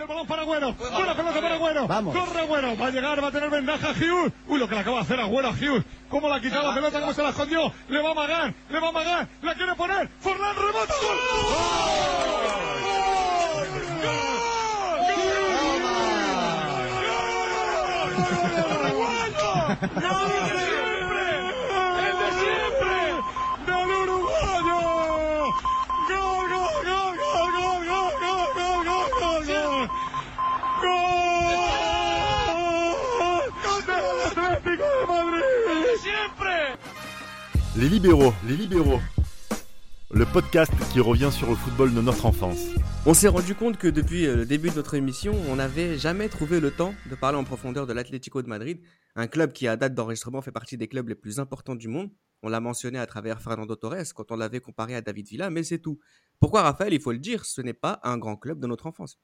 El balón para Agüero. Buena pelota para Agüero. Vamos. Corre Agüero. Va a llegar, va a tener ventaja Hughes. Uy, lo que le acaba de hacer Agüero a Hughes. Cómo le ha quitado la pelota, cómo se la escondió. Le va a amagar, le va a amagar. La quiere poner. Forlán rebota. ¡Gol! ¡Gol! ¡Gol! Les libéraux, les libéraux. Le podcast qui revient sur le football de notre enfance. On s'est rendu compte que depuis euh, le début de notre émission, on n'avait jamais trouvé le temps de parler en profondeur de l'Atlético de Madrid, un club qui à date d'enregistrement fait partie des clubs les plus importants du monde. On l'a mentionné à travers Fernando Torres quand on l'avait comparé à David Villa, mais c'est tout. Pourquoi Raphaël, il faut le dire, ce n'est pas un grand club de notre enfance?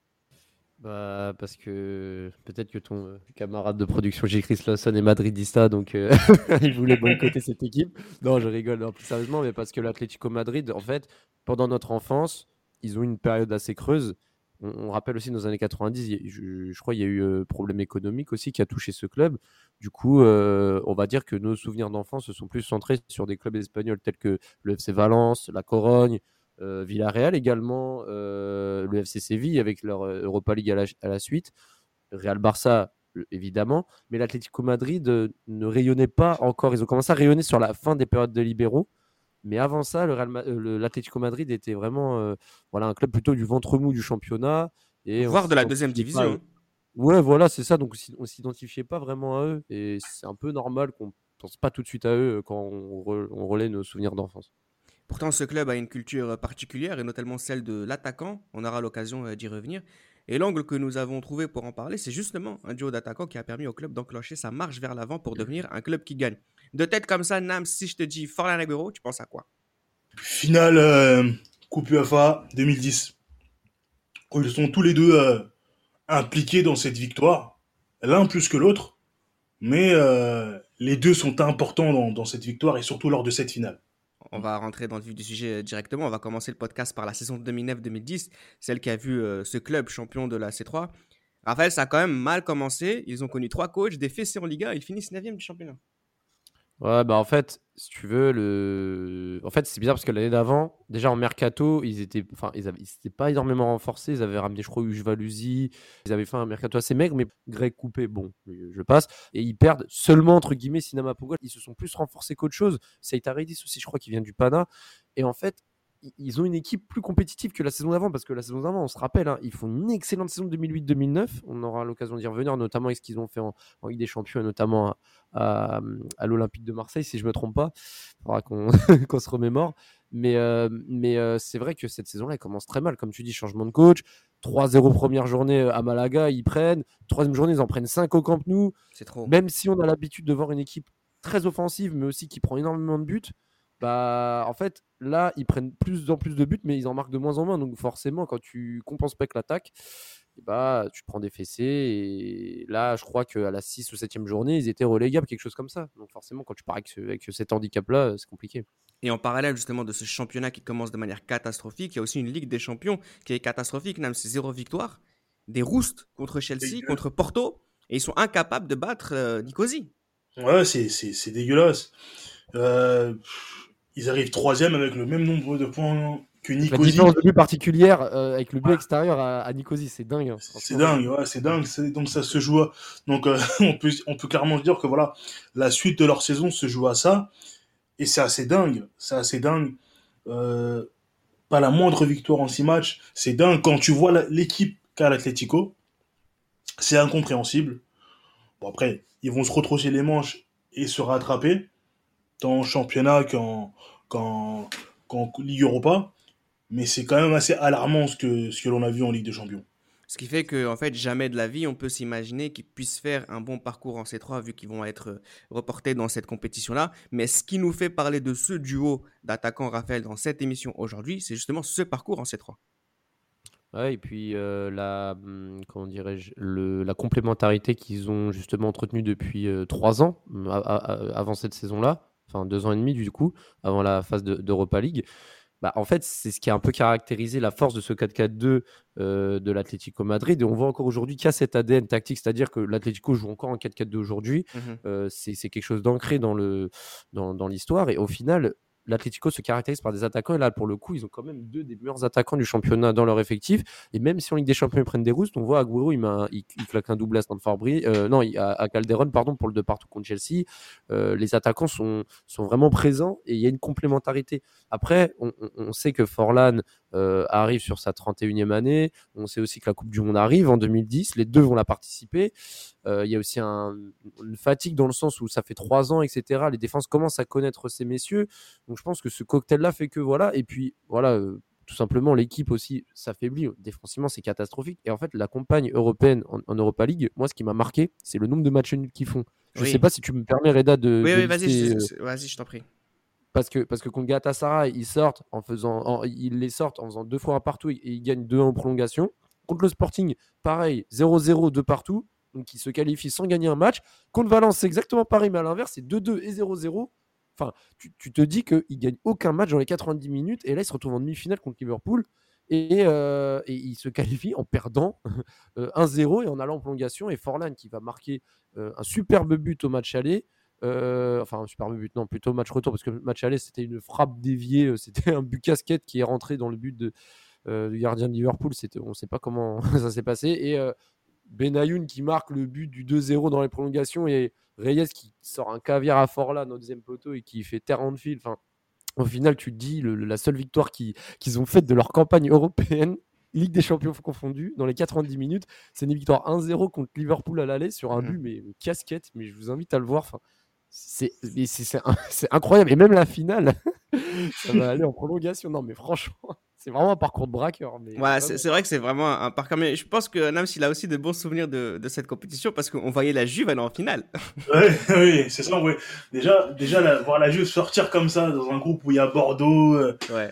Bah, parce que peut-être que ton euh, camarade de production J. Chris Lawson est madridista, donc euh, il voulait boycotter cette équipe. Non, je rigole plus sérieusement, mais parce que l'Atlético Madrid, en fait, pendant notre enfance, ils ont eu une période assez creuse. On, rappelle aussi les années 90, je, crois qu'il y a eu un euh, problème économique aussi qui a touché ce club. Du coup, on va dire que nos souvenirs d'enfance se sont plus centrés sur des clubs espagnols tels que le FC Valence, la Corogne, euh, Villarreal également, euh, le FC Séville avec leur euh, Europa League à la, suite, Real Barça évidemment, mais l'Atlético Madrid ne rayonnait pas encore. Ils ont commencé à rayonner sur la fin des périodes de libéraux, mais avant ça, l'Atlético Madrid était vraiment voilà, un club plutôt du ventre mou du championnat. Et Voire de la deuxième division. Ouais, voilà, c'est ça. Donc on s'identifiait pas vraiment à eux. Et c'est un peu normal qu'on pense pas tout de suite à eux quand on, on relaie nos souvenirs d'enfance. Pourtant, ce club a une culture particulière et notamment celle de l'attaquant. On aura l'occasion euh, d'y revenir. Et l'angle que nous avons trouvé pour en parler, c'est justement un duo d'attaquants qui a permis au club d'enclencher sa marche vers l'avant pour devenir un club qui gagne. De tête comme ça, Nam, si je te dis Forlan Aguero, tu penses à quoi? Finale euh, Coupe UEFA 2010. Ils sont tous les deux euh, impliqués dans cette victoire, l'un plus que l'autre, mais les deux sont importants dans cette victoire et surtout lors de cette finale on va rentrer dans le vif du sujet directement. On va commencer le podcast par la saison 2009-2010, celle qui a vu euh, ce club champion de la C3. Raphaël, ça a quand même mal commencé. Ils ont connu trois coachs, des fessés en Liga, ils finissent 9 du championnat. Ouais, bah en fait, si tu veux, le... en fait, c'est bizarre parce que l'année d'avant, déjà en mercato, ils étaient, enfin, ils avaient, pas énormément renforcés. Ils avaient ramené, je crois, Ujvaluzi. Ils avaient fait un mercato assez maigre, mais Greg Coupé, bon, je passe. Et ils perdent seulement entre guillemets Cinema Pongo. Ils se sont plus renforcés qu'autre chose. Seita Redis aussi, je crois, qui vient du Pana. Et en fait, ils ont une équipe plus compétitive que la saison d'avant parce que la saison d'avant, on se rappelle, hein, ils font une excellente saison 2008-2009. On aura l'occasion d'y revenir, notamment avec ce qu'ils ont fait en, Ligue des Champions et notamment à, l'Olympique de Marseille, si je me trompe pas. Il faudra qu'on se remémore. Mais, euh, mais euh, c'est vrai que cette saison-là, elle commence très mal. Comme tu dis, changement de coach. 3-0 première journée à Malaga, ils prennent. Troisième journée, ils en prennent 5 au Camp Nou. C'est trop. Même si on a l'habitude de voir une équipe très offensive, mais aussi qui prend énormément de buts bah en fait là ils prennent plus en plus de buts mais ils en marquent de moins en moins. Donc forcément quand tu compenses pas que l'attaque bah tu prends des fessées. Et là je crois qu'à la 6 ou 7e journée ils étaient relégables quelque chose comme ça. Donc forcément quand tu pars avec, cet handicap là c'est compliqué. Et en parallèle justement de ce championnat qui commence de manière catastrophique il y a aussi une Ligue des Champions qui est catastrophique. Même c'est zéro victoire. Des roustes contre Chelsea contre Porto. Et ils sont incapables de battre euh, Nicosie. Ouais c'est dégueulasse. Euh, ils arrivent troisième avec le même nombre de points que Nicosie. La différence de but particulière euh, avec le but extérieur à, Nicosie, c'est dingue. Hein, c'est dingue, ouais, c'est dingue. Donc ça se joue. À... Donc euh, on peut on peut carrément dire que voilà, la suite de leur saison se joue à ça, et c'est assez dingue. C'est assez dingue. Euh, pas la moindre victoire en six matchs, c'est dingue. Quand tu vois l'équipe qu'a l'Atlético, c'est incompréhensible. Bon après, ils vont se retrousser les manches et se rattraper tant en championnat qu'en qu'en Ligue Europa. Mais c'est quand même assez alarmant ce que, ce que l'on a vu en Ligue des Champions. Ce qui fait qu'en en fait, jamais de la vie, on peut s'imaginer qu'ils puissent faire un bon parcours en C3 vu qu'ils vont être reportés dans cette compétition-là. Mais ce qui nous fait parler de ce duo d'attaquants Raphaël dans cette émission aujourd'hui, c'est justement ce parcours en C3. Ouais, et puis euh, la, hum, comment dirais-je, la complémentarité qu'ils ont justement entretenue depuis euh, trois ans, avant cette saison-là, enfin deux ans et demi du coup, avant la phase d'Europa League. bah, en fait, c'est ce qui a un peu caractérisé la force de ce 4-4-2 euh, de l'Atlético Madrid. Et on voit encore aujourd'hui qu'il y a cet ADN tactique, c'est-à-dire que l'Atlético joue encore en 4-4-2 aujourd'hui. Mhm. Euh, c'est quelque chose d'ancré dans le dans, dans l'histoire. Et au final, l'Atlético se caractérise par des attaquants. Et là, pour le coup, ils ont quand même deux des meilleurs attaquants du championnat dans leur effectif. Et même si en Ligue des Champions, ils prennent des roustes, on voit Agüero, il, il, claque un double à Stanford euh, non, à, Calderon, pardon, pour le de partout contre Chelsea. Euh, les attaquants sont, sont vraiment présents et il y a une complémentarité. Après, on sait que Forlan euh, arrive sur sa 31e année. On sait aussi que la Coupe du Monde arrive en 2010. Les deux vont la participer. Euh, il y a aussi un- une fatigue dans le sens où ça fait trois ans, etc. Les défenses commencent à connaître ces messieurs. Donc je pense que ce cocktail-là fait que voilà. Et puis voilà, euh, tout simplement l'équipe aussi s'affaiblit. Défensivement, c'est catastrophique. Et en fait, la campagne européenne en, en Europa League, moi, ce qui m'a marqué, c'est le nombre de matchs nuls qu'ils font. Je Oui. sais pas si tu me permets, Reda, de. Oui, de oui, vas-y, je- vas-y, je t'en prie. Parce que parce que contre Galatasaray, ils sortent en faisant, ils les sortent en faisant deux fois un partout et ils gagnent 2 en prolongation. Contre le Sporting, pareil, 0-0 de partout, donc ils se qualifient sans gagner un match. Contre Valence, c'est exactement pareil, mais à l'inverse, c'est 2-2 et 0-0. Enfin, tu, te dis qu'ils gagnent aucun match dans les 90 minutes et là, ils se retrouvent en demi-finale contre Liverpool et, euh, et ils se qualifient en perdant euh, 1-0 et en allant en prolongation. Et Forlan qui va marquer euh, un superbe but au match aller. Euh, enfin, un superbe but, non, plutôt match retour, parce que le match aller, c'était une frappe déviée, euh, c'était un but casquette qui est rentré dans le but de, euh, du gardien de Liverpool. On ne sait pas comment ça s'est passé. Et euh, Benayoun qui marque le but du 2-0 dans les prolongations et Reyes qui sort un caviar à Forlan au deuxième poteau et qui fait terre en fil. Enfin, au final, tu te dis, le- la seule victoire qui- qu'ils ont faite de leur campagne européenne, Ligue des Champions confondus, dans les 90 minutes, c'est une victoire 1-0 contre Liverpool à l'aller sur un Mhm. but, mais, mais casquette. Mais je vous invite à le voir. Enfin, c'est incroyable. Et même la finale, ça va aller en prolongation. Non, mais franchement, c'est vraiment un parcours de braqueur. Mais Ouais, c'est vrai que c'est vraiment un parcours. Mais je pense que Nams, il a aussi de bons souvenirs de, de cette compétition parce qu'on voyait la Juve aller en finale. Ouais, oui, c'est ça, ouais. Déjà, déjà la- voir la Juve sortir comme ça dans un groupe où il y a Bordeaux, euh, Ouais.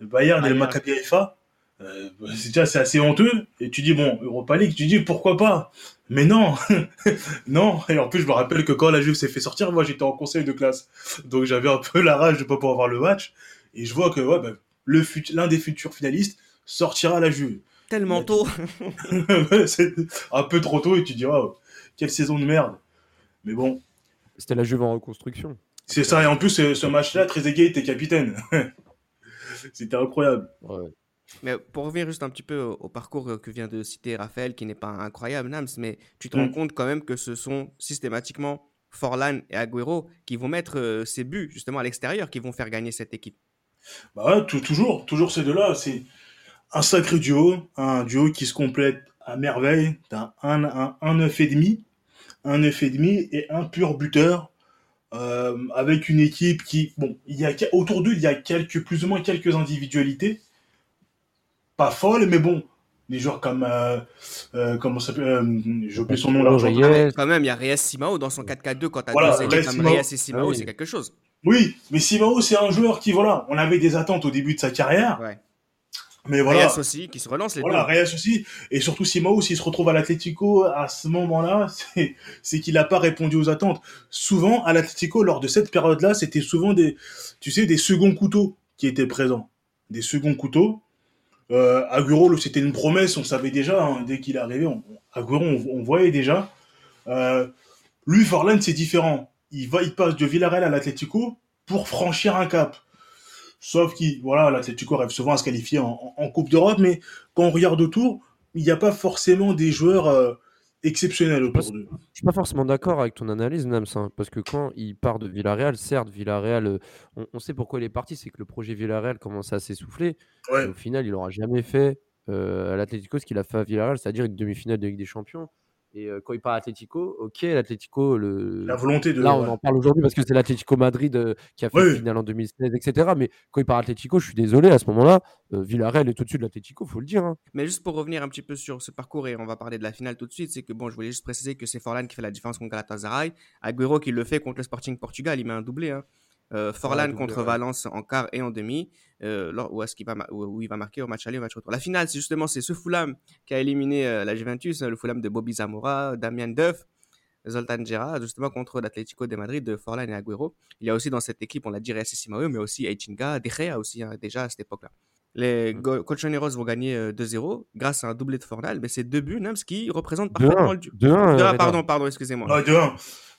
le Bayern et le. Maccabi Haifa, euh, c'est déjà c'est assez honteux. Et tu dis bon, Europa League, tu dis pourquoi pas? Mais non, non. Et en plus, je me rappelle que quand la Juve s'est fait sortir, moi j'étais en conseil de classe, donc j'avais un peu la rage de pas pouvoir voir le match. Et je vois que ouais, bah, le fut- l'un des futurs finalistes sortira à la Juve. Tellement Ouais. tôt. c'est un peu trop tôt et tu dis oh, quelle saison de merde. Mais bon, C'était la Juve en reconstruction. c'est ça. Et en plus, ce, ce match-là, Trezeguet était capitaine. C'était incroyable. Ouais. Mais pour revenir juste un petit peu au, au parcours euh, que vient de citer Raphaël, qui n'est pas incroyable, Nams, mais tu te Mm. rends compte quand même que ce sont systématiquement Forlan et Agüero qui vont mettre euh, ces buts justement à l'extérieur, qui vont faire gagner cette équipe. Bah ouais, tou- toujours, toujours ces deux-là. C'est un sacré duo, un duo qui se complète à merveille. T'as un, un, un 9,5, un 9,5 et un pur buteur. euh, avec une équipe qui, bon, il y a autour d'eux, il y a quelques, plus ou moins quelques individualités, pas folles, mais bon, des joueurs comme, euh, euh, comment ça s'appelle, euh, j'ai oublié son nom là. Reyes. Quand même, il y a Reyes Simao dans son 4-4-2 quand tu as Voilà, Reyes comme Simao. Reyes et Simao, Ah oui. c'est quelque chose. Oui, mais Simao, c'est un joueur qui, voilà, on avait des attentes au début de sa carrière, Ouais. mais voilà. Reyes aussi, qui se relance les Voilà, deux. Reyes aussi. Et surtout, Simao, s'il se retrouve à l'Atlético à ce moment-là, c'est, c'est qu'il n'a pas répondu aux attentes. Souvent, à l'Atlético, lors de cette période-là, c'était souvent des, tu sais, des seconds couteaux qui étaient présents. Des seconds couteaux. Euh, Agüero, c'était une promesse, on savait déjà, hein, dès qu'il est arrivé, on, Agüero, on, voyait déjà. Euh, lui, Forlan, c'est différent. Il va, passe de Villarreal à l'Atlético pour franchir un cap. Sauf qu'il, voilà, l'Atlético rêve souvent à se qualifier en Coupe d'Europe, mais quand on regarde autour, il n'y a pas forcément des joueurs euh, exceptionnels autour d'eux. Je suis pas forcément d'accord avec ton analyse, Nams, hein, parce que quand il part de Villarreal, certes, Villarreal, euh, on, on sait pourquoi il est parti, c'est que le projet Villarreal commençait à s'essouffler. Ouais. Au final, il n'aura jamais fait euh, à l'Atlético ce qu'il a fait à Villarreal, c'est-à-dire une demi-finale de Ligue des Champions. Et euh, quand il part à Atlético, ok, l'Atlético, le... La volonté de. là, on en parle aujourd'hui parce que c'est l'Atlético Madrid euh, qui a fait Oui. une finale en 2016, etc. Mais quand il part à Atlético, je suis désolé, à ce moment-là, euh, Villarreal est au-dessus de l'Atlético, faut le dire. hein. Mais juste pour revenir un petit peu sur ce parcours et on va parler de la finale tout de suite, c'est que bon, je voulais juste préciser que c'est Forlan qui fait la différence contre Galatasaray, Agüero qui le fait contre le Sporting Portugal, il met un doublé. Hein. Euh, Forlan contre ouais. Valence en quart et en demi, euh, où, est-ce qu'il va où, où il va marquer au match aller, au match retour. La finale, c'est justement c'est ce Fulham qui a éliminé euh, la Juventus, le Fulham de Bobby Zamora, Damien Duff. Zoltan Gera, justement contre l'Atlético de Madrid de Forlan et Agüero. Il y a aussi dans cette équipe, on l'a dit, Reyes Simao, mais aussi Eichinga, De Gea aussi, hein, déjà à cette époque-là. Les mm. Colchoneros vont gagner 2-0 euh, grâce à un doublé de Fornal, mais c'est deux buts, ce qui représente parfaitement le duo. 2-1. pardon, pardon, excusez-moi. 2-1.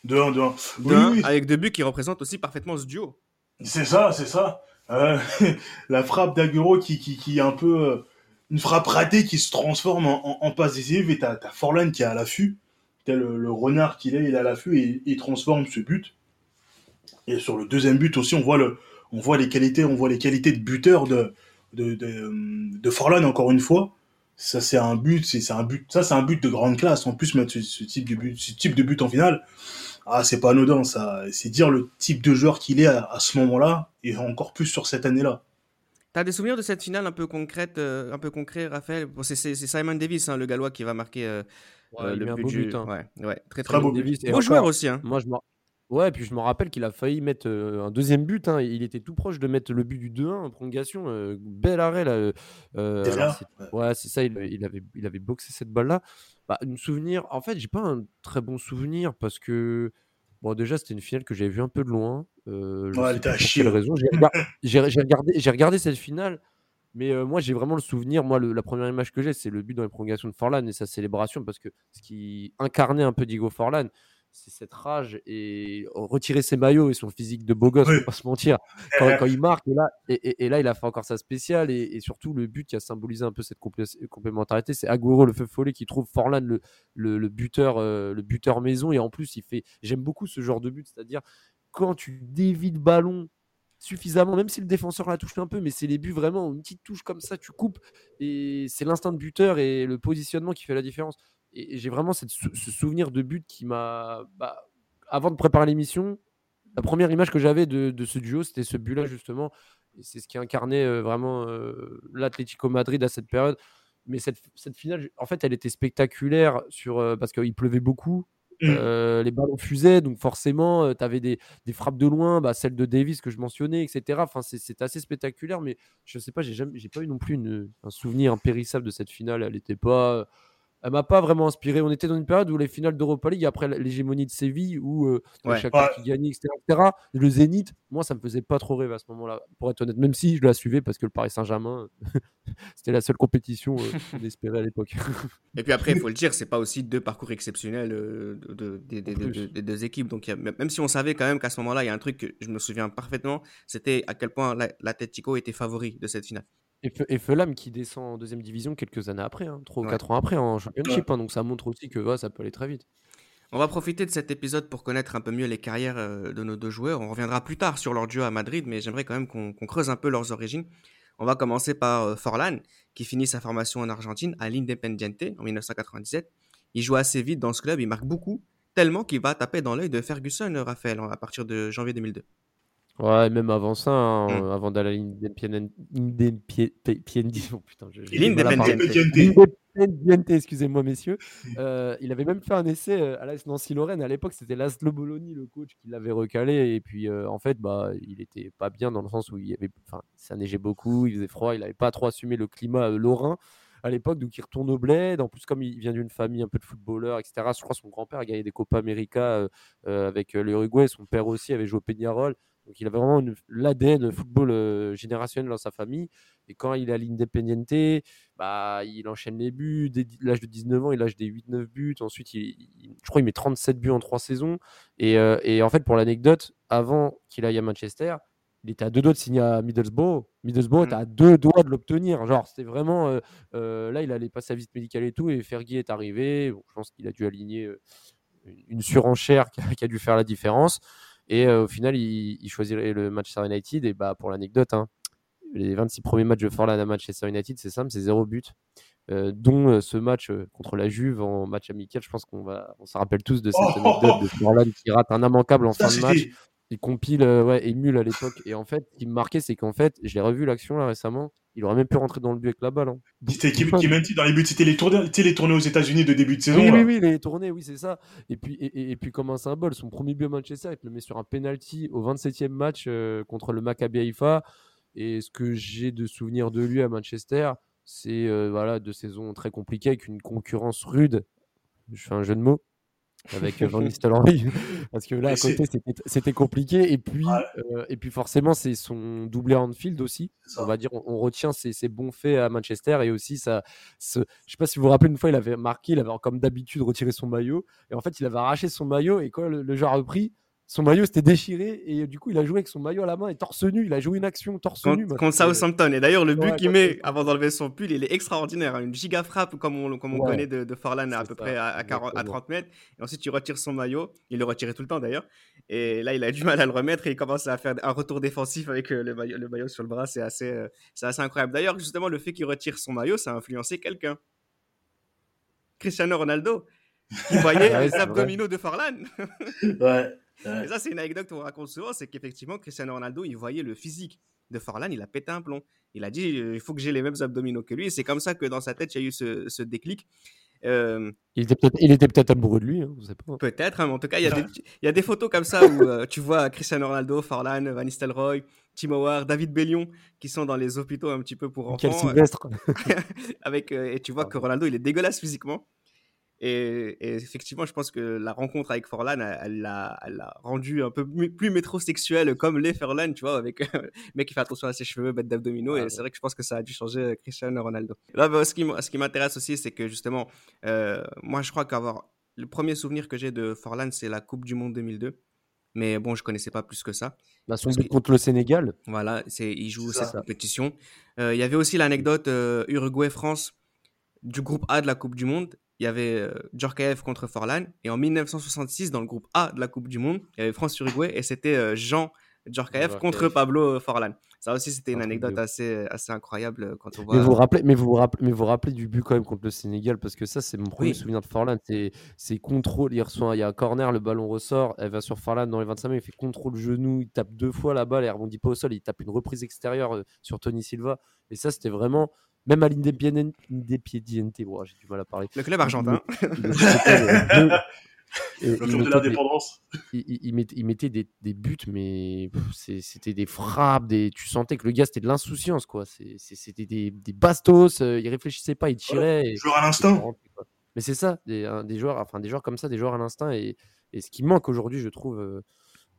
2-1, 2-1. Avec deux buts qui représentent aussi parfaitement ce duo. C'est ça, c'est ça. Euh, la frappe d'Aguero qui, qui, qui est un peu euh, une frappe ratée qui se transforme en, en, passe décisive et t'as, Forlan qui est à l'affût. Tel le, renard qu'il est, il est à l'affût et il transforme ce but. Et sur le deuxième but aussi, on voit le, on voit les qualités, on voit les qualités de buteur de, de, de, Forlan encore une fois. Ça c'est un but, c'est un but, ça c'est un but de grande classe. En plus mettre ce, type de but, ce type de but en finale, ah c'est pas anodin ça. C'est dire le type de joueur qu'il est à, ce moment-là et encore plus sur cette année-là. T'as des souvenirs de cette finale un peu concrète, euh, un peu concret, Raphaël? C'est, Simon Davis, hein, le Gallois, qui va marquer euh, euh, le but. Hein. Ouais, ouais, très très, beau, but. Beau joueur aussi. Hein. Moi, je Ouais, puis je me rappelle qu'il a failli mettre un deuxième but. Hein. Il était tout proche de mettre le but du 2-1 en prolongation. bel arrêt là. ouais, c'est ça. Il, avait, il avait boxé cette balle-là. Bah, un souvenir. En fait, j'ai pas un très bon souvenir parce que bon, déjà c'était une finale que j'avais vue un peu de loin. ouais, elle était à chier. raison. J'ai regardé, j'ai regardé cette finale. Mais moi, j'ai vraiment le souvenir. Moi, la première image que j'ai, c'est le but dans les prolongations de Forlan et sa célébration parce que ce qui incarnait un peu Diego Forlan, c'est cette rage et retirer ses maillots et son physique de beau gosse, oui. pas se mentir. Quand, il marque, et là, et, là, il a fait encore sa spéciale et, surtout le but qui a symbolisé un peu cette complémentarité, c'est Agüero, le feu follet, qui trouve Forlan le, le, buteur, euh, le buteur maison et en plus, il fait. J'aime beaucoup ce genre de but, c'est-à-dire quand tu dévis le ballon suffisamment, même si le défenseur la touche un peu, mais c'est les buts vraiment, une petite touche comme ça, tu coupes et c'est l'instinct de buteur et le positionnement qui fait la différence et, j'ai vraiment ce souvenir de but qui m'a. Bah, avant de préparer l'émission, la première image que j'avais de, ce duo, c'était ce but-là, justement. C'est ce qui incarnait euh, vraiment euh, l'Atlético Madrid à cette période. Mais cette, finale, en fait, elle était spectaculaire sur, euh, parce qu'il pleuvait beaucoup. Mmh. les ballons fusaient, donc forcément, tu avais des, frappes de loin, bah, celle de Davis que je mentionnais, etc. Enfin, c'est assez spectaculaire, mais je sais pas, j'ai pas eu non plus un souvenir impérissable de cette finale. Elle n'était pas elle m'a pas vraiment inspiré. On était dans une période où les finales d'Europa League, après l'hégémonie de Séville, où euh, chacun qui gagnait, etc., Le Zénith, moi, ça me faisait pas trop rêver à ce moment-là, pour être honnête. Même si je la suivais parce que le Paris Saint-Germain, c'était la seule compétition euh, qu'on espérait à l'époque. Et puis après, il faut le dire, c'est pas aussi deux parcours exceptionnels euh, de, des deux équipes. Donc, même si on savait quand même qu'à ce moment-là, il y a un truc que je me souviens parfaitement, c'était à quel point l'Atletico était favori de cette finale. Et, Fulham qui descend en deuxième division quelques années après, hein, 3 ou 4 ans après en championship. Hein, donc ça montre aussi que ça peut aller très vite. On va profiter de cet épisode pour connaître un peu mieux les carrières euh, de nos deux joueurs. On reviendra plus tard sur leur duo à Madrid, mais j'aimerais quand même qu'on creuse un peu leurs origines. On va commencer par euh, Forlan, qui finit sa formation en Argentine à l'Independiente en 1997. Il joue assez vite dans ce club, il marque beaucoup, tellement qu'il va taper dans l'œil de Ferguson, Raphaël, à partir de janvier 2002. Ouais, même avant ça, hein, mmh. avant d'aller à l'Independiente. Oh putain, L'Independiente, excusez-moi, messieurs. Euh, il avait même fait un essai euh, à l'AS Nancy-Lorraine. À l'époque, c'était Laszlo Bologna, le coach, qui l'avait recalé. Et puis, euh, en fait, bah, il était pas bien dans le sens où il y avait, ça neigeait beaucoup, il faisait froid, il n'avait pas trop assumé le climat lorrain à l'époque, donc il retourne au bled. En plus, comme il vient d'une famille un peu de footballeurs, etc., je crois que son grand-père a gagné des Copa América avec l'Uruguay. Son père aussi avait joué au Peñarol. Donc il avait vraiment l'ADN football euh, générationnel dans sa famille. Et quand il est à l'Independiente, bah, il enchaîne les buts. Dès l'âge de 19 ans, il lâche des 8-9 buts. Ensuite, il, je crois qu'il met 37 buts en 3 saisons. Euh, et, en fait, pour l'anecdote, avant qu'il aille à Manchester, il était à deux doigts de signer à Middlesbrough. Middlesbrough était mmh. à deux doigts de l'obtenir. Genre, c'était vraiment. Euh, là, il allait passer sa visite médicale et tout. Et Fergie est arrivé. je pense qu'il a dû aligner une surenchère qui a dû faire la différence. Et euh, au final, il, il, choisirait le Manchester United. Et bah, pour l'anecdote, hein, les 26 premiers matchs de Forlan à Manchester United, c'est simple, c'est zéro but. Euh, dont euh, ce match contre la Juve en match amical. Je pense qu'on va, on se rappelle tous de cette oh anecdote de Forlan qui rate un immanquable en fin de match. Il compile, ouais, émule à l'époque. Et en fait, ce qui me marquait, c'est qu'en fait, je l'ai revu l'action là récemment il aurait même pu rentrer dans le but avec la balle. Hein. C'était qui, qui dans les buts, c'était les tournées, les tournées aux États-Unis de début de saison. Oui, oui, oui, les tournées, oui, c'est ça. Et puis, et, puis, comme un symbole, son premier but à Manchester, il le met sur un penalty au 27e match euh, contre le Maccabi Haïfa. Et ce que j'ai de souvenir de lui à Manchester, c'est euh, voilà, deux saisons très compliquées avec une concurrence rude. Je fais un jeu de mots. Avec Van Nistelrooy parce que là à côté c'était compliqué. Et puis et puis forcément c'est son doublé Anfield aussi. On va dire on, retient ses, bons faits à Manchester et aussi ça ce, je sais pas si vous vous rappelez une fois il avait marqué il avait comme d'habitude retiré son maillot. Et en fait il avait arraché son maillot et quand le, le joueur a repris son maillot s'était déchiré et du coup il a joué avec son maillot à la main et torse nu. Il a joué une action torse nu. Contre Southampton. Et d'ailleurs, le but qu'il met avant d'enlever son pull, il est extraordinaire. Hein. Une giga frappe comme on, comme on connaît de, de Forlan à peu près à, 40, à 30 mètres. Et ensuite, il retire son maillot. Il le retirait tout le temps d'ailleurs. Et là, il a du mal à le remettre et il commence à faire un retour défensif avec euh, le maillot, le maillot sur le bras. C'est assez, euh, c'est assez incroyable. D'ailleurs, justement, le fait qu'il retire son maillot, ça a influencé quelqu'un. Cristiano Ronaldo, qui voyait les abdominaux de Forlan. ouais. Et ça, c'est une anecdote qu'on raconte souvent, c'est qu'effectivement, Cristiano Ronaldo, il voyait le physique de Forlan, il a pété un plomb. Il a dit, il faut que j'ai les mêmes abdominaux que lui. Et c'est comme ça que dans sa tête, il y a eu ce, déclic. Euh, il était peut-être peut amoureux de lui, hein, Peut-être, hein, mais en tout cas, il y, a des, il y, a des, photos comme ça où euh, tu vois Cristiano Ronaldo, Forlan, Van Nistelrooy, Tim Howard, David Bellion qui sont dans les hôpitaux un petit peu pour enfants. Quel Sylvestre avec, euh, Et tu vois que Ronaldo, il est dégueulasse physiquement. Et, effectivement, je pense que la rencontre avec Forlan, elle l'a rendu un peu plus métrosexuel, comme les Forlan, tu vois, avec le mec qui fait attention à ses cheveux, bête d'abdominaux. et c'est vrai que je pense que ça a dû changer euh, Cristiano Ronaldo. Là, bah, ce qui, m'intéresse aussi, c'est que justement, euh, moi, je crois qu'avoir le premier souvenir que j'ai de Forlan, c'est la Coupe du Monde 2002. Mais bon, je connaissais pas plus que ça. Bah, son but contre le Sénégal. Voilà, il joue cette compétition. Euh, il y avait aussi l'anecdote Uruguay-France du groupe A de la Coupe du Monde il y avait euh, Djorkaeff contre Forlan. Et en 1966, dans le groupe A de la Coupe du Monde, il y avait France-Uruguay et c'était euh, Jean Djorkaeff contre Pablo Forlan. Ça aussi, c'était une anecdote assez, assez incroyable euh, quand on voit. Mais vous, rappelez, mais, vous rappelez, mais vous rappelez du but quand même contre le Sénégal parce que ça, c'est mon premier souvenir de Forlan. C'est contrôle. Il reçoit, il y a un corner, le ballon ressort, elle va sur Forlan dans les 25 minutes, il fait contrôle genou, il tape deux fois la balle, elle rebondit pas au sol, il tape une reprise extérieure sur Tony Silva. Et ça, c'était vraiment même à l'Independiente, oh, j'ai du mal à parler. Le club argentin. Le club de l'indépendance. Il, mettait, des, buts, mais c'était des frappes, des, tu sentais que le gars c'était de l'insouciance, quoi. C'était des, bastos, euh, il réfléchissait pas, il tirait. Ouais, joueur à l'instinct. Mais c'est ça, des, joueurs, enfin des joueurs comme ça, des joueurs à l'instinct, et, ce qui manque aujourd'hui, je trouve.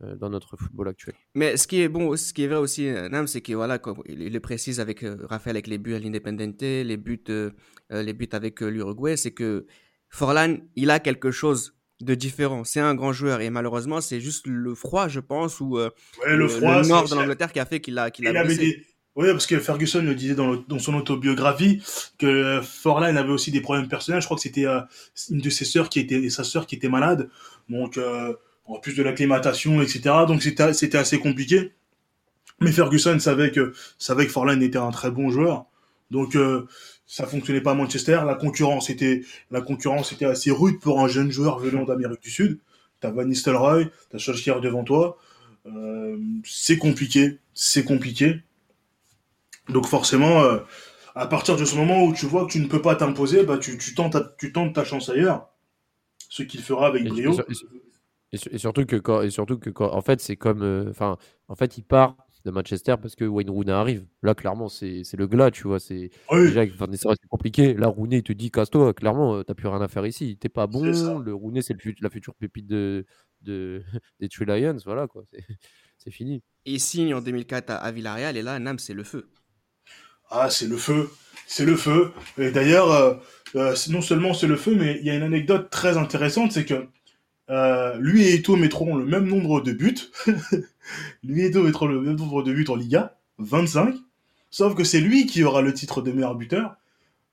Euh, dans notre football actuel. Mais ce qui est bon, ce qui est vrai aussi, euh, Nam, c'est que voilà, il le précise avec euh, Raphaël avec les buts à l'Independente, les buts, les buts avec l'Uruguay, c'est que Forlan, il a quelque chose de différent. C'est un grand joueur et malheureusement, c'est juste le froid, je pense, ou le, froid, le nord de l'Angleterre qui a fait qu'il a, qu'il a Oui, parce que Ferguson le disait dans, dans, son autobiographie que Forlan avait aussi des problèmes personnels. Je crois que c'était une de ses sœurs qui était, sa sœur qui était malade. Donc, en plus de l'acclimatation, etc. Donc c'était assez compliqué. Mais Ferguson savait que savait que Forlan était un très bon joueur. Donc euh, ça fonctionnait pas à Manchester. La concurrence était la concurrence était assez rude pour un jeune joueur venant d'Amérique du Sud. T'as Van Nistelrooy, t'as Solskjaer devant toi. Euh, c'est compliqué, c'est compliqué. Donc forcément, euh, à partir de ce moment où tu vois que tu ne peux pas t'imposer, bah tu, tu, tentes ta, tu tentes ta chance ailleurs. Ce qu'il fera avec brio. Et, surtout que quand, et surtout que quand, en fait, c'est comme, euh, enfin, en fait, il part de Manchester parce que Wayne Rooney arrive. Là, clairement, c'est le glas, tu vois. C'est déjà, c'est compliqué. Là, Rooney, il te dit, casse-toi. Clairement, euh, t'as plus rien à faire ici. T'es pas bon. Le Rooney, c'est la future pépite de, de des Tree Lions. Voilà, quoi. C'est fini. Il signe en 2004 à, Villarreal et là, Nam, c'est le feu. Ah, c'est le feu. C'est le feu. Et d'ailleurs, euh, non seulement c'est le feu, mais il y a une anecdote très intéressante, c'est que euh, lui et Eto mettront le même nombre de buts. lui et Eto mettront le même nombre de buts en Liga, 25. Sauf que c'est lui qui aura le titre de meilleur buteur.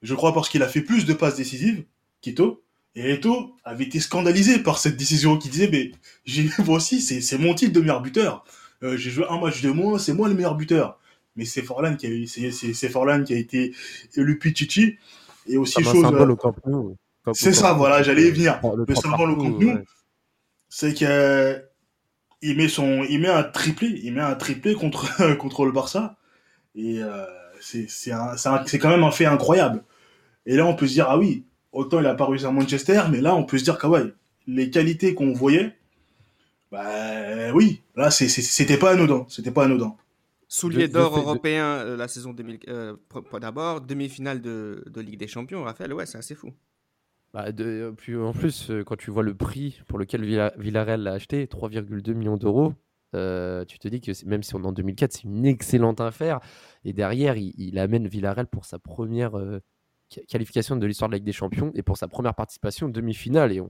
Je crois parce qu'il a fait plus de passes décisives qu'Eto. Et Eto avait été scandalisé par cette décision qui disait, mais j'ai moi aussi, c'est mon titre de meilleur buteur. Euh, j'ai joué un match de moins, c'est moi le meilleur buteur. Mais c'est Forlan qui a c'est Forlan qui a été élu Pichichi. Et aussi chose. C'est ça, voilà, j'allais y venir. Le symbole au contenu c'est que il met son, il met un triplé, il met un triplé contre contre le Barça et euh, c'est c'est c'est quand même un fait incroyable. Et là on peut se dire ah oui, autant il a pas réussi à Manchester, mais là on peut se dire que ouais, les qualités qu'on voyait, bah oui, là c'était pas anodin, c'était pas anodin. Soulier d'or européen euh, la saison 2000, euh, d'abord, demi-finale de, de Ligue des Champions, Raphaël, ouais, c'est assez fou. Bah, de, puis, en plus, euh, quand tu vois le prix pour lequel Villa- Villarreal l'a acheté, 3,2 millions d'euros, euh, tu te dis que même si on est en 2004, c'est une excellente affaire. Et derrière, il, il amène Villarreal pour sa première euh, qua- qualification de l'histoire de la Ligue des Champions et pour sa première participation en demi-finale. Et on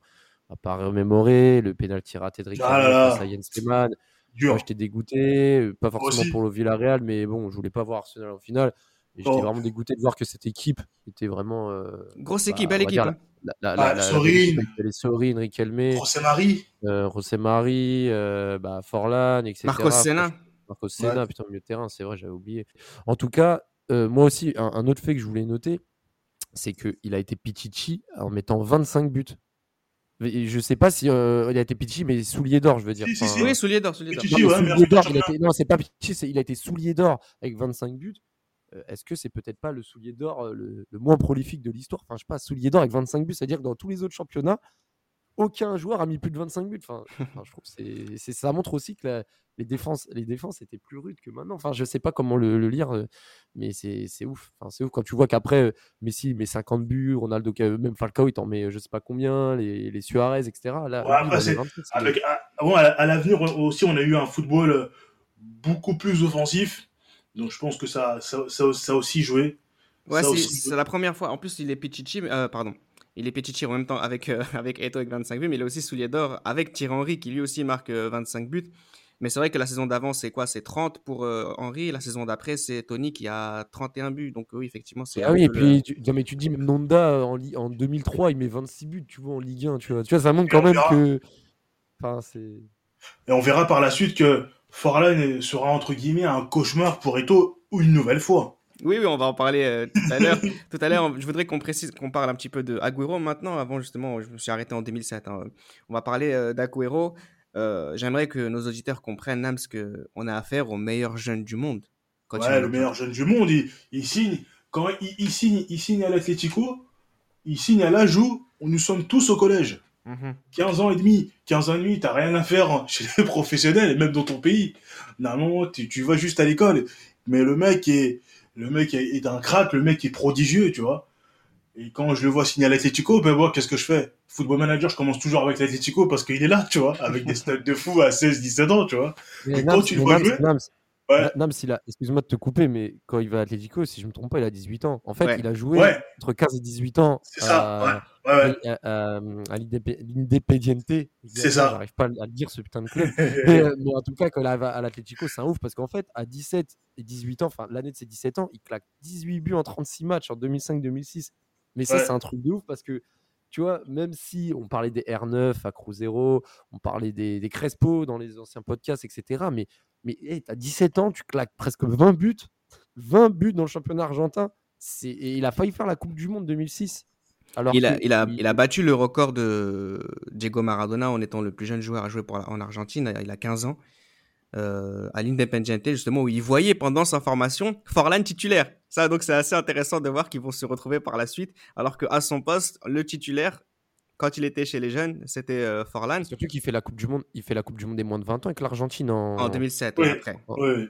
va pas remémorer le pénalty raté de Ah Ricardo là. face à Jens Lehmann. Dur. Moi, j'étais dégoûté, euh, pas forcément pour le Villarreal, mais bon, je voulais pas voir Arsenal en finale. J'étais Oh. vraiment dégoûté de voir que cette équipe était vraiment. euh, Grosse bah, équipe, belle équipe. dire hein. La, la, la, la- la les Sorin, Riquelme, José Marie. euh, José Marie, euh, bah, Forlan, etc. Marcos Senna. Marcos Senna, putain, milieu de terrain, c'est vrai, j'avais oublié. En tout cas, euh, moi aussi, un, un autre fait que je voulais noter, c'est qu'il a été Pichichi en mettant 25 buts. Je sais pas si euh, il a été Pichichi, mais soulier d'or, je veux dire. Si, si, Enfin, si. Oui, soulier d'or, soulier d'or. Ouais, été- non, c'est pas Pichichi, il a été soulier d'or avec 25 buts. Euh, Est-ce que c'est peut-être pas le soulier d'or euh, le, le moins prolifique de l'histoire? Enfin, je sais pas, soulier d'or avec 25 buts, c'est-à-dire que dans tous les autres championnats, aucun joueur a mis plus de 25 buts. Enfin, enfin, je trouve que c'est, c'est- ça montre aussi que la- les défenses, les défenses étaient plus rudes que maintenant. Enfin, je sais pas comment le, le lire, euh, mais c'est, c'est ouf. Enfin, c'est ouf quand tu vois qu'après Messi met 50 buts, Ronaldo, même Falcao il t'en met je sais pas combien, les, les Suarez, etc. Là, Ouais, lui, il après, en met c'est- 27, c'est- Avec, bon, à, à l'avenir aussi, on a eu un football beaucoup plus offensif. Donc je pense que ça, ça, ça, ça a aussi joué. Ouais, c'est la première fois. En plus, il est Pichichi, euh, pardon. Il est Pichichi en même temps avec, euh, avec Eto avec 25 buts, mais il est aussi soulier d'or avec Thierry Henry qui lui aussi marque euh, 25 buts. Mais c'est vrai que la saison d'avant, c'est quoi? C'est 30 pour euh, Henry. La saison d'après, c'est Tony qui a 31 buts. Donc oui, effectivement, c'est. Ah oui, et le- puis tu, non, mais tu dis même Nonda euh, en, en 2003, il met 26 buts, tu vois, en Ligue 1, tu vois. Tu vois, ça montre quand même verra. que. Enfin, c'est. Et on verra par la suite que Forlan sera entre guillemets un cauchemar pour Eto une nouvelle fois. Oui, oui, on va en parler euh, tout à l'heure. tout à l'heure, je voudrais qu'on précise, qu'on parle un petit peu de Agüero maintenant. Avant, justement, je me suis arrêté en 2007. hein. On va parler euh, d'Agüero. Euh, J'aimerais que nos auditeurs comprennent, Nams, qu'on a affaire au meilleur jeune du monde. Quand Ouais, le meilleur jeune du monde. Il, il signe quand il, il signe, il signe à l'Atlético. Il signe à où nous sommes tous au collège. Mhm. 15 ans et demi. 15 ans et demi, t'as rien à faire chez les professionnels et même dans ton pays. Normalement, tu, tu vas juste à l'école. Mais le mec est, le mec est, est un crack, le mec est prodigieux, tu vois. Et quand je le vois signer à l'Atlético, ben moi, qu'est-ce que je fais? Football manager, je commence toujours avec l'Atlético parce qu'il est là, tu vois, avec des stats de fou à 16-17 ans, tu vois. Mais Et quand tu le vois Nams- jouer- Nams, Ouais. Nams, il a- excuse-moi de te couper, mais quand il va à Atlético, si je me trompe pas, il a 18 ans. En fait, Ouais. il a joué Ouais. entre 15 et 18 ans à, à, à- à l'Indep- l'Independiente. C'est ça. J'arrive pas à le dire, ce putain de club. mais, euh, mais en tout cas, quand il va à l'Atlético, c'est un ouf parce qu'en fait, à 17 et 18 ans, enfin l'année de ses 17 ans, il claque 18 buts en 36 matchs en 2005-2006. Mais ça, c'est un truc de ouf parce que, tu vois, même si on parlait des R9 à Cruzeiro, on parlait des, des Crespo dans les anciens podcasts, etc. Mais, mais tu as 17 ans, tu claques presque 20 buts. 20 buts dans le championnat argentin. C'est- Et il a failli faire la Coupe du Monde 2006. Alors Il a, il, a, il- il a battu le record de Diego Maradona en étant le plus jeune joueur à jouer pour la- en Argentine. Il a 15 ans. euh, à l'Independiente, justement, où il voyait pendant sa formation Forlan titulaire. Ça, donc, c'est assez intéressant de voir qu'ils vont se retrouver par la suite. Alors qu'à son poste, le titulaire, quand il était chez les jeunes, c'était euh, Forlan Surtout qu'il fait la Coupe du Monde, il fait la Coupe du Monde des moins de 20 ans avec l'Argentine en, en 2007. Oui. et après. Ouais.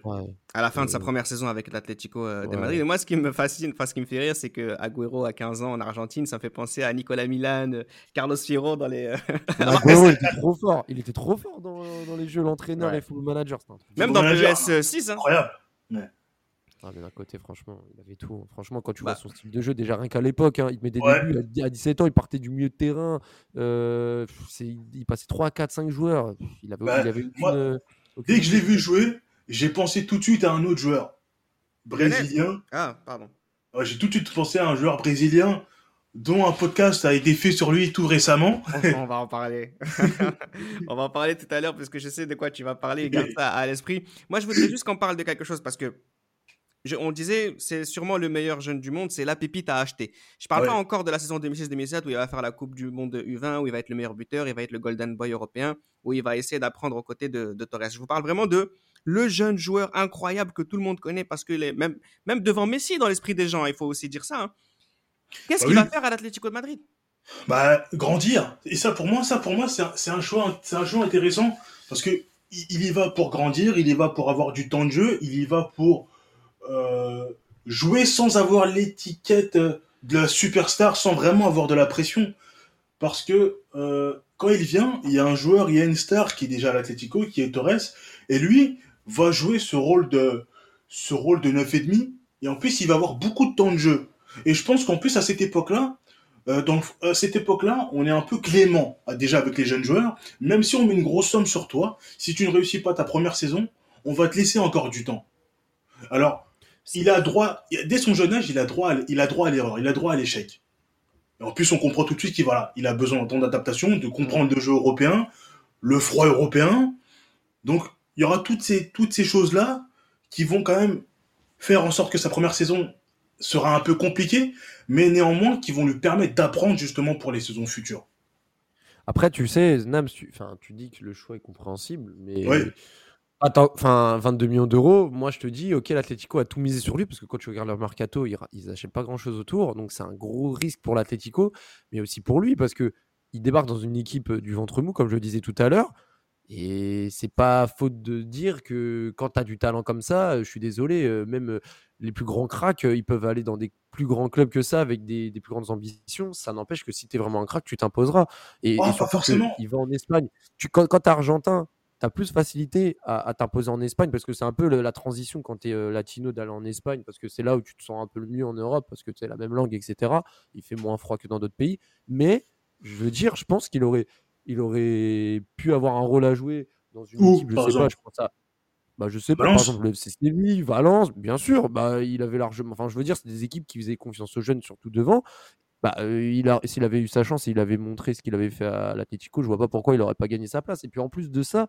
à la fin de sa Euh, première saison avec l'Atlético euh, de ouais. Madrid. Et moi, ce qui me fascine, enfin, ce qui me fait rire, c'est que Agüero à 15 ans en Argentine, ça me fait penser à Nicolas Milan, euh, Carlos Fierro dans les. Agüero, il était trop fort. Il était trop fort dans, dans les jeux, l'entraîneur Ouais. et le manager. c'était un truc. Même dans Manager. PS6. Hein. Incroyable. Ah, mais d'un côté, franchement, il avait tout. Franchement, quand tu Bah. vois son style de jeu, déjà rien qu'à l'époque, hein, il te met des Ouais. débuts. À dix- À 17 ans, il partait du milieu de terrain. euh, il passait 3, 4, 5 joueurs. Il avait, Bah, il avait aucune, moi, euh, aucune- Dès que je l'ai vu jouer, j'ai pensé tout de suite à un autre joueur. Brésilien. Ah, pardon. Ouais, J'ai tout de suite pensé à un joueur brésilien dont un podcast a été fait sur lui tout récemment. On va en parler. on va en parler tout à l'heure parce que je sais de quoi tu vas parler. Garde ça à l'esprit. Moi, je voudrais juste qu'on parle de quelque chose parce que je- on disait c'est sûrement le meilleur jeune du monde, c'est la pépite à acheter. Je parle Ouais. pas encore de la saison 2006-2007 où il va faire la Coupe du Monde U20, où il va être le meilleur buteur, il va être le Golden Boy européen, où il va essayer d'apprendre aux côtés de, de Torres. Je vous parle vraiment de le jeune joueur incroyable que tout le monde connaît parce que les, même, même devant Messi dans l'esprit des gens, il faut aussi dire ça. hein. Qu'est-ce Bah qu'il oui. va faire à l'Atlético de Madrid? Bah, grandir. Et ça, pour moi, ça, pour moi, c'est un, c'est un choix, c'est un choix intéressant parce que il, y va pour grandir, il y va pour avoir du temps de jeu, il y va pour jouer sans avoir l'étiquette euh, de la superstar, sans vraiment avoir de la pression. parce que euh, quand il vient, il y a un joueur, il y a une star qui est déjà à l'Atlético, qui est Torres, et lui va jouer ce rôle de ce rôle de 9,5, et en plus il va avoir beaucoup de temps de jeu. Et je pense qu'en plus à cette époque-là, euh, à cette époque-là, on est un peu clément euh, déjà avec les jeunes joueurs. Même si on met une grosse somme sur toi, si tu ne réussis pas ta première saison, on va te laisser encore du temps. Alors, il a droit, dès son jeune âge, il a droit, à, il a droit à l'erreur, il a droit à l'échec. En plus, on comprend tout de suite qu'il voilà, il a besoin d'un temps d'adaptation, de comprendre le jeu européen, le froid européen. Donc, il y aura toutes ces, toutes ces choses-là qui vont quand même faire en sorte que sa première saison sera un peu compliquée, mais néanmoins qui vont lui permettre d'apprendre justement pour les saisons futures. Après, tu sais, Nams, tu, tu dis que le choix est compréhensible, mais Attends, enfin, 22 millions d'euros, moi je te dis, ok, l'Atletico a tout misé sur lui, parce que quand tu regardes leur mercato, ils, ils achètent pas grand chose autour, donc c'est un gros risque pour l'Atletico, mais aussi pour lui, parce que il débarque dans une équipe euh, du ventre mou, comme je le disais tout à l'heure, et c'est pas faute de dire que quand tu as du talent comme ça, je suis désolé, euh, même euh, les plus grands cracks, ils peuvent aller dans des plus grands clubs que ça avec des, plus grandes ambitions. Ça n'empêche que si tu es vraiment un crack, tu t'imposeras. Et, oh, forcément. Il va en Espagne. Tu, quand, quand tu es argentin, tu as plus facilité à, t'imposer en Espagne parce que c'est un peu la transition quand tu es euh, latino d'aller en Espagne parce que c'est là où tu te sens un peu le mieux en Europe parce que tu la même langue, etc. Il fait moins froid que dans d'autres pays. Mais je veux dire, je pense qu'il aurait, il aurait pu avoir un rôle à jouer dans une équipe, je sais pas, je pense à. Bah, je sais pas, par exemple, le Séville, Valence, bien sûr, bah, il avait largement. Enfin, je veux dire, c'est des équipes qui faisaient confiance aux jeunes, surtout devant. Bah, euh, il a, s'il avait eu sa chance et il avait montré ce qu'il avait fait à l'Atletico, je vois pas pourquoi il n'aurait pas gagné sa place. Et puis en plus de ça,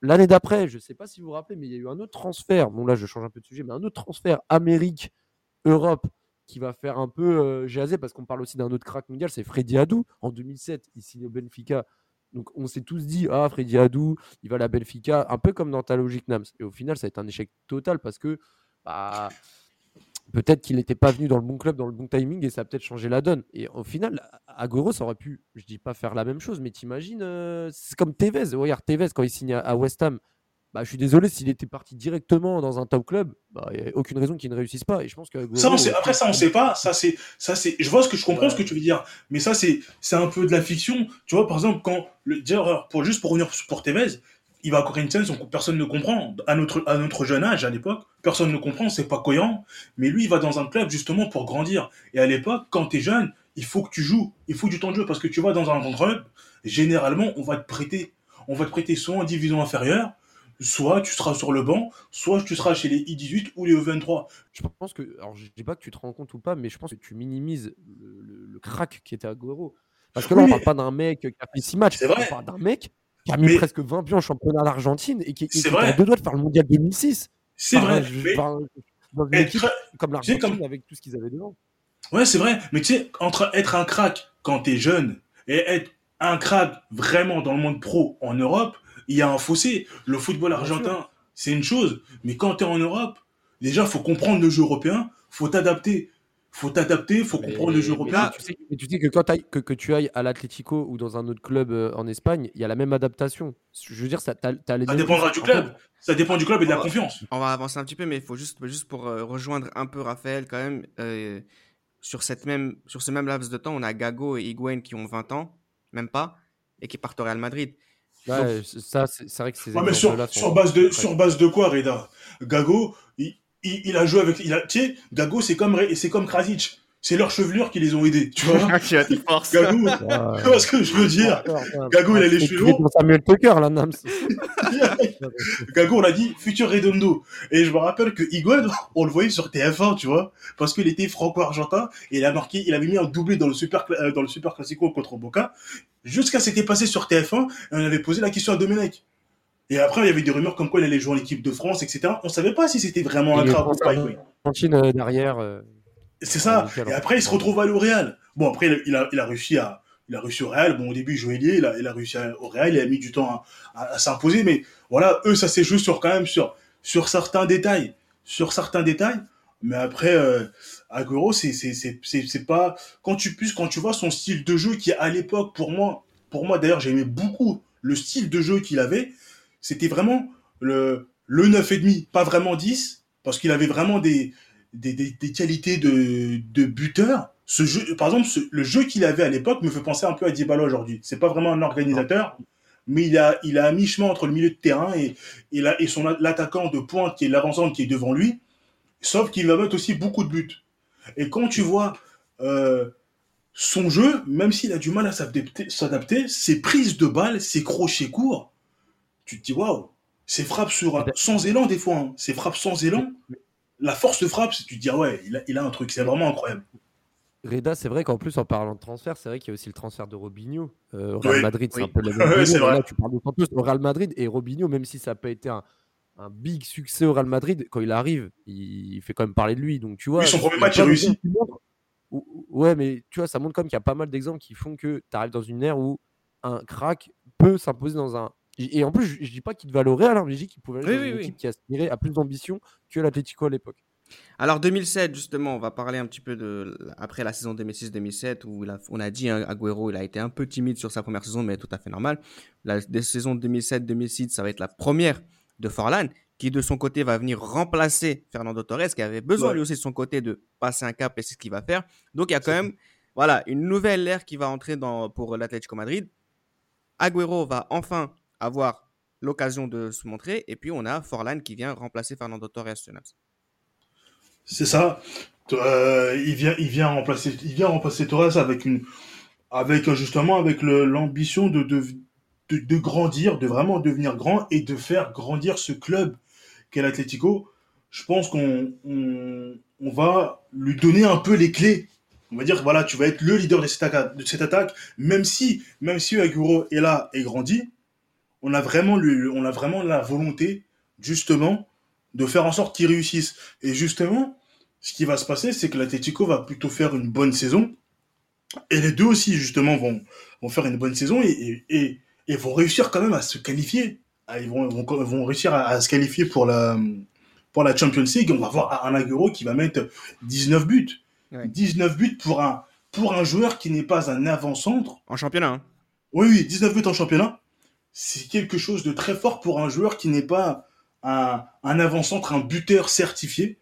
L'année d'après, je ne sais pas si vous vous rappelez, mais il y a eu un autre transfert. Bon, là, je change un peu de sujet, mais un autre transfert Amérique-Europe qui va faire un peu euh, jaser parce qu'on parle aussi d'un autre crack mondial, c'est Freddy Adou. En 2007, il signe au Benfica. Donc, on s'est tous dit, ah, Freddy Adou, il va à la Benfica, un peu comme dans ta logique Nams. Et au final, ça a été un échec total parce que bah, peut-être qu'il n'était pas venu dans le bon club, dans le bon timing, et ça a peut-être changé la donne. Et au final, Agüero, ça aurait pu, je dis pas faire la même chose, mais t'imagines, euh, c'est comme Tevez. Regarde, Tevez, quand il signe à, West Ham, bah, je suis désolé, s'il était parti directement dans un top club, bah, il n'y a aucune raison qu'il ne réussisse pas. Et je pense que ça, on sait, après, ça, on sait pas. Ça, c'est, ça, c'est, je vois ce que je comprends ce que tu veux dire. Mais ça, c'est, c'est un peu de la fiction. Tu vois, par exemple, quand, le, pour, juste pour revenir pour Tevez, il va à Corinthians, personne ne comprend. À notre, à notre jeune âge, à l'époque, personne ne comprend, c'est pas cohérent. Mais lui, il va dans un club justement pour grandir. Et à l'époque, quand tu es jeune, il faut que tu joues, il faut du temps de jeu parce que tu vas dans un grand club, généralement, on va te prêter, on va te prêter soit en division inférieure, soit tu seras sur le banc, soit tu seras chez les I18 ou les E23. Je pense que, alors je dis pas que tu te rends compte ou pas, mais je pense que tu minimises le, crack qui était à Guerrero. Parce que là, on parle pas d'un mec qui a fait 6 matchs, on parle d'un mec qui a mis presque 20 buts en championnat d'Argentine et qui, est a deux doigts de faire le mondial 2006. C'est vrai. comme l'Argentine avec tout ce qu'ils avaient devant. Ouais, c'est vrai. Mais tu sais, entre être un crack quand t'es jeune et être un crack vraiment dans le monde pro en Europe, il y a un fossé. Le football argentin, c'est une chose. Mais quand t'es en Europe, déjà, faut comprendre le jeu européen, faut t'adapter faut t'adapter, faut comprendre le jeu européen. Tu sais, tu sais que quand que, que, tu ailles à l'Atlético ou dans un autre club euh, en Espagne, il y a la même adaptation. Je veux dire, ça, as, as ça dépendra du club. Ça dépend du club et de la confiance. On va avancer un petit peu, mais il faut juste, juste pour euh, rejoindre un peu Raphaël quand même. Euh, sur, cette même, sur ce même laps de temps, on a Gago et Higuain qui ont 20 ans, même pas, et qui partent au Real Madrid. Ouais, ça, c'est vrai que c'est. Ouais, mais sur, sur, base de, sur base de quoi, Reda? Gago, il, il, a joué avec. Il a, tu sais, Gago, c'est comme, c'est comme Krasic. C'est leur chevelure qui les ont aidés, tu vois. Gago, tu vois ce que je veux dire. Gago, il a les cheveux longs. Samuel Tucker, là, Nams. Gago, on l'a dit, futur Redondo. Et je me rappelle que Higuain, on le voyait sur TF1, tu vois, parce qu'il était franco-argentin et il a marqué, il avait mis un doublé dans le super, euh, dans le super classico contre Boca. Jusqu'à c'était passé sur TF1 et on avait posé la question à Domenech. Et après, il y avait des rumeurs comme quoi il allait jouer en équipe de France, etc. On savait pas si c'était vraiment un crack ou pas. Euh, derrière. Euh, c'est ça. Et après, il se retrouve à L'Oréal. Bon, après, il a, il a réussi à, il a réussi au Real. Bon, au début, il jouait lié, il a, il a réussi au Real, il a mis du temps à, s'imposer. Mais voilà, eux, ça s'est joué sur quand même sur, sur certains détails. Sur certains détails. Mais après, euh, Agüero, c'est, c'est, c'est, c'est, pas, quand tu puisses, quand tu vois son style de jeu qui, à l'époque, pour moi, pour moi, d'ailleurs, j'aimais beaucoup le style de jeu qu'il avait c'était vraiment le, le 9,5, pas vraiment 10, parce qu'il avait vraiment des, des, qualités de, buteur, ce jeu, par exemple, le jeu qu'il avait à l'époque me fait penser un peu à Dybala aujourd'hui. C'est pas vraiment un organisateur, mais il a, il a mi-chemin entre le milieu de terrain et, et, et son l'attaquant de pointe qui est l'avancante qui est devant lui. Sauf qu'il va mettre aussi beaucoup de buts. Et quand tu vois euh, son jeu, même s'il a du mal à s'adapter, ses prises de balles, ses crochets courts, tu te dis waouh, ses frappes sur sans élan des fois, hein. ses frappes sans élan, la force de frappe, tu te dis ah ouais, il a, il a un truc, c'est vraiment incroyable. Reda, c'est vrai qu'en plus, en parlant de transfert, c'est vrai qu'il y a aussi le transfert de Robinho. Euh, au Real Madrid, c'est un peu la même tu parles de au Real Madrid et Robinho, même si ça n'a pas été un, un, big succès au Real Madrid, quand il arrive, il fait quand même parler de lui. Donc, tu vois, son premier match, il réussit. Ouais, mais tu vois, ça montre comme qu'il y a pas mal d'exemples qui font que tu arrives dans une ère où un crack peut s'imposer dans un. Et en plus, je, ne dis pas qu'il devait aller au Real, hein, mais je dis qu'il pouvait aller dans une équipe qui aspirait à plus d'ambition que l'Atlético à l'époque. Alors 2007, justement, on va parler un petit peu de après la saison 2006-2007 où on a dit hein, Agüero, il a été un peu timide sur sa première saison, mais tout à fait normal. La saison 2007-2006, ça va être la première de Forlan, qui de son côté va venir remplacer Fernando Torres, qui avait besoin lui aussi de son côté de passer un cap et c'est ce qu'il va faire. Donc il y a quand même, voilà, une nouvelle ère qui va entrer dans, pour l'Atlético Madrid. Agüero va enfin avoir l'occasion de se montrer, et puis on a Forlan qui vient remplacer Fernando Torres. C'est ça. Euh, il vient, il vient remplacer, il vient remplacer Torres avec une, avec justement avec l'ambition de, de, de, grandir, de vraiment devenir grand et de faire grandir ce club qu'est l'Atlético. Je pense qu'on on, va lui donner un peu les clés. On va dire voilà, tu vas être le leader de cette attaque, de cette attaque même si même si Aguro est là et grandit, on a vraiment le, on a vraiment la volonté justement de faire en sorte qu'il réussisse. Et justement, ce qui va se passer, c'est que l'Atletico va plutôt faire une bonne saison. Et les deux aussi, justement, vont, vont faire une bonne saison et, et, et vont réussir quand même à se qualifier. Ah, ils vont, vont, vont réussir à, se qualifier pour la, pour la Champions League. On va voir un Agüero qui va mettre 19 buts. 19 buts pour un, pour un joueur qui n'est pas un avant-centre. En championnat. Hein. Oui, oui, 19 buts en championnat. C'est quelque chose de très fort pour un joueur qui n'est pas un, avant-centre, un buteur certifié.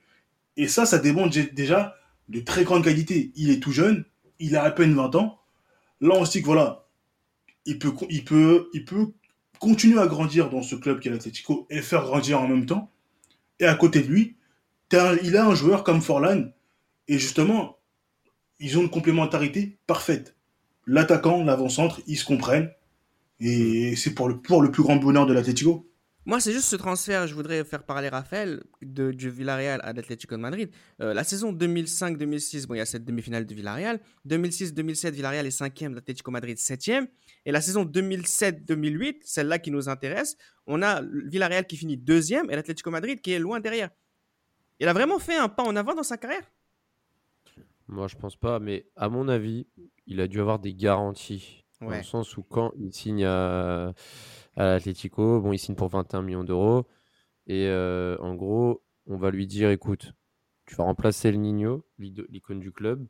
Et ça, ça démontre déjà de très grande qualité. Il est tout jeune, il a à peine 20 ans. Là, on se dit que voilà, il peut, continuer à grandir dans ce club qui est l'Atletico et faire grandir en même temps. Et à côté de lui, il a un joueur comme Forlan. Et justement, ils ont une complémentarité parfaite. L'attaquant, l'avant-centre, ils se comprennent. Et c'est pour le, pour le plus grand bonheur de l'Atletico. Moi, c'est juste ce transfert, je voudrais faire parler Raphaël de, du Villarreal à l'Atlético de Madrid. Euh, la saison 2005-2006, bon, il y a cette demi-finale de Villarreal. 2006-2007, Villarreal est cinquième, l'Atlético Madrid septième. Et la saison 2007-2008, celle-là qui nous intéresse, on a Villarreal qui finit deuxième et l'Atlético Madrid qui est loin derrière. Il a vraiment fait un pas en avant dans sa carrière? Moi, je pense pas, mais à mon avis, il a dû avoir des garanties. Dans le sens où quand il signe à à l'Atlético. Bon, il signe pour 21 millions d'euros. Et euh, en gros, on va lui dire écoute, tu vas remplacer le Nino, l'icône du club.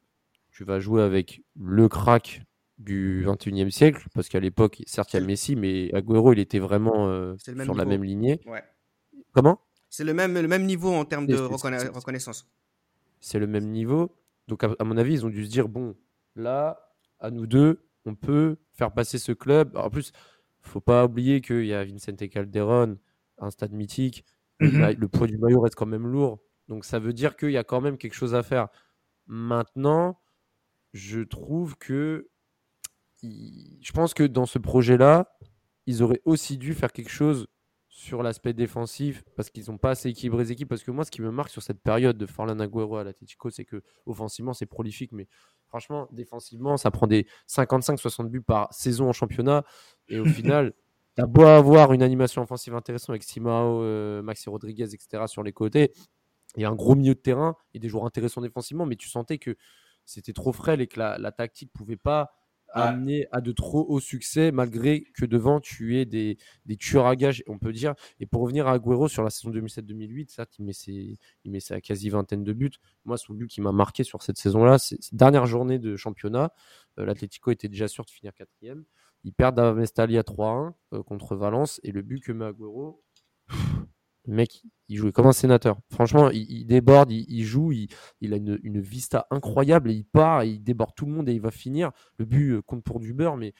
Tu vas jouer avec le crack du 21e siècle. Parce qu'à l'époque, certes, il y a Messi, mais Agüero, il était vraiment euh, sur la même lignée. Comment? C'est le même, le même niveau en termes de reconnaissance. C'est le même niveau. Donc, à, mon avis, ils ont dû se dire bon, là, à nous deux, on peut faire passer ce club. En plus, faut pas oublier qu'il y a Vincente Calderon, un stade mythique. Mhm. Le poids du maillot reste quand même lourd. Donc ça veut dire qu'il y a quand même quelque chose à faire. Maintenant, je trouve que je pense que dans ce projet-là, ils auraient aussi dû faire quelque chose sur l'aspect défensif parce qu'ils n'ont pas assez équilibré les équipes. Parce que moi, ce qui me marque sur cette période de Forlan Agüero à l'Atletico, c'est que offensivement, c'est prolifique, mais franchement, défensivement, ça prend des 55-60 buts par saison en championnat. Et au final, tu as beau avoir une animation offensive intéressante avec Simao, euh, Maxi Rodriguez, etc. sur les côtés. Il y a un gros milieu de terrain et des joueurs intéressants défensivement, mais tu sentais que c'était trop frêle et que la, la tactique pouvait pas amener à de trop hauts succès, malgré que devant tu aies des, des tueurs à gages, on peut dire. Et pour revenir à Agüero sur la saison 2007-2008, ça, il met, ses, il met quasi vingtaine de buts. Moi, son but qui m'a marqué sur cette saison-là, c'est dernière journée de championnat. Euh, L'Atlético était déjà sûr de finir quatrième. Ils perdent à Mestali à 3-1 euh, contre Valence. Et le but que met Agüero, Le mec, il jouait comme un sénateur. Franchement, il, déborde, il, joue, il, a une, vista incroyable et il part, et il déborde tout le monde et il va finir. Le but euh, compte pour du beurre, mais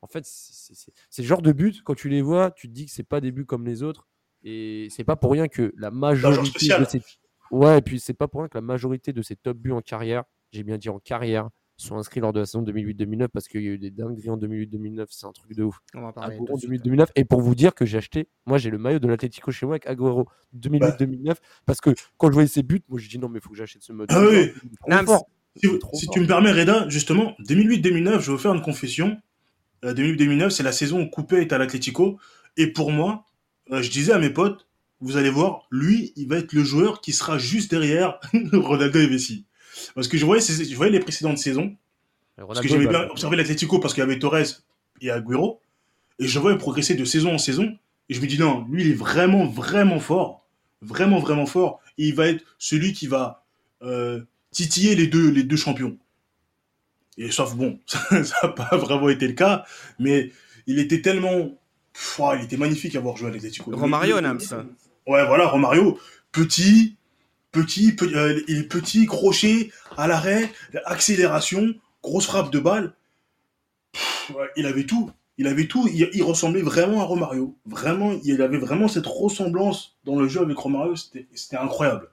en fait, c'est le genre de but, quand tu les vois, tu te dis que c'est pas des buts comme les autres. Et c'est pas pour rien que la majorité de ces... Ouais, et puis c'est pas pour rien que la majorité de ces top buts en carrière, j'ai bien dit en carrière, sont inscrits lors de la saison 2008-2009 parce qu'il y a eu des dingueries en 2008-2009, c'est un truc de ouf. On va parler en 2009 et pour vous dire que j'ai acheté, moi j'ai le maillot de l'Atlético chez moi avec Agüero 2008-2009 parce que quand je voyais ses buts, moi j'ai dit non mais il faut que j'achète ce mode. Ah oui. Si, tu me permets Reda, justement 2008-2009, je vais vous faire une confession. 2008-2009, euh, c'est la saison où Coupé est à l'Atlético et pour moi, euh, je disais à mes potes, vous allez voir, lui, il va être le joueur qui sera juste derrière Ronaldo et Messi. Parce que je voyais, je voyais les précédentes saisons. parce que j'avais bien observé l'Atlético parce qu'il y avait Torres et Agüero. Et je voyais progresser de saison en saison. Et je me dis, non, lui, il est vraiment, vraiment fort. Vraiment, vraiment fort. Et il va être celui qui va euh, titiller les deux, les deux champions. Et sauf, bon, ça n'a pas vraiment été le cas. Mais il était tellement. il était magnifique à voir jouer à l'Atlético. Romario, Nams. Ouais, voilà, Romario. Petit, petit, euh, il est petit, crochet, à l'arrêt, accélération, grosse frappe de balle. il avait tout. Il avait tout. Il, ressemblait vraiment à Romario. Vraiment, il avait vraiment cette ressemblance dans le jeu avec Romario. C'était incroyable.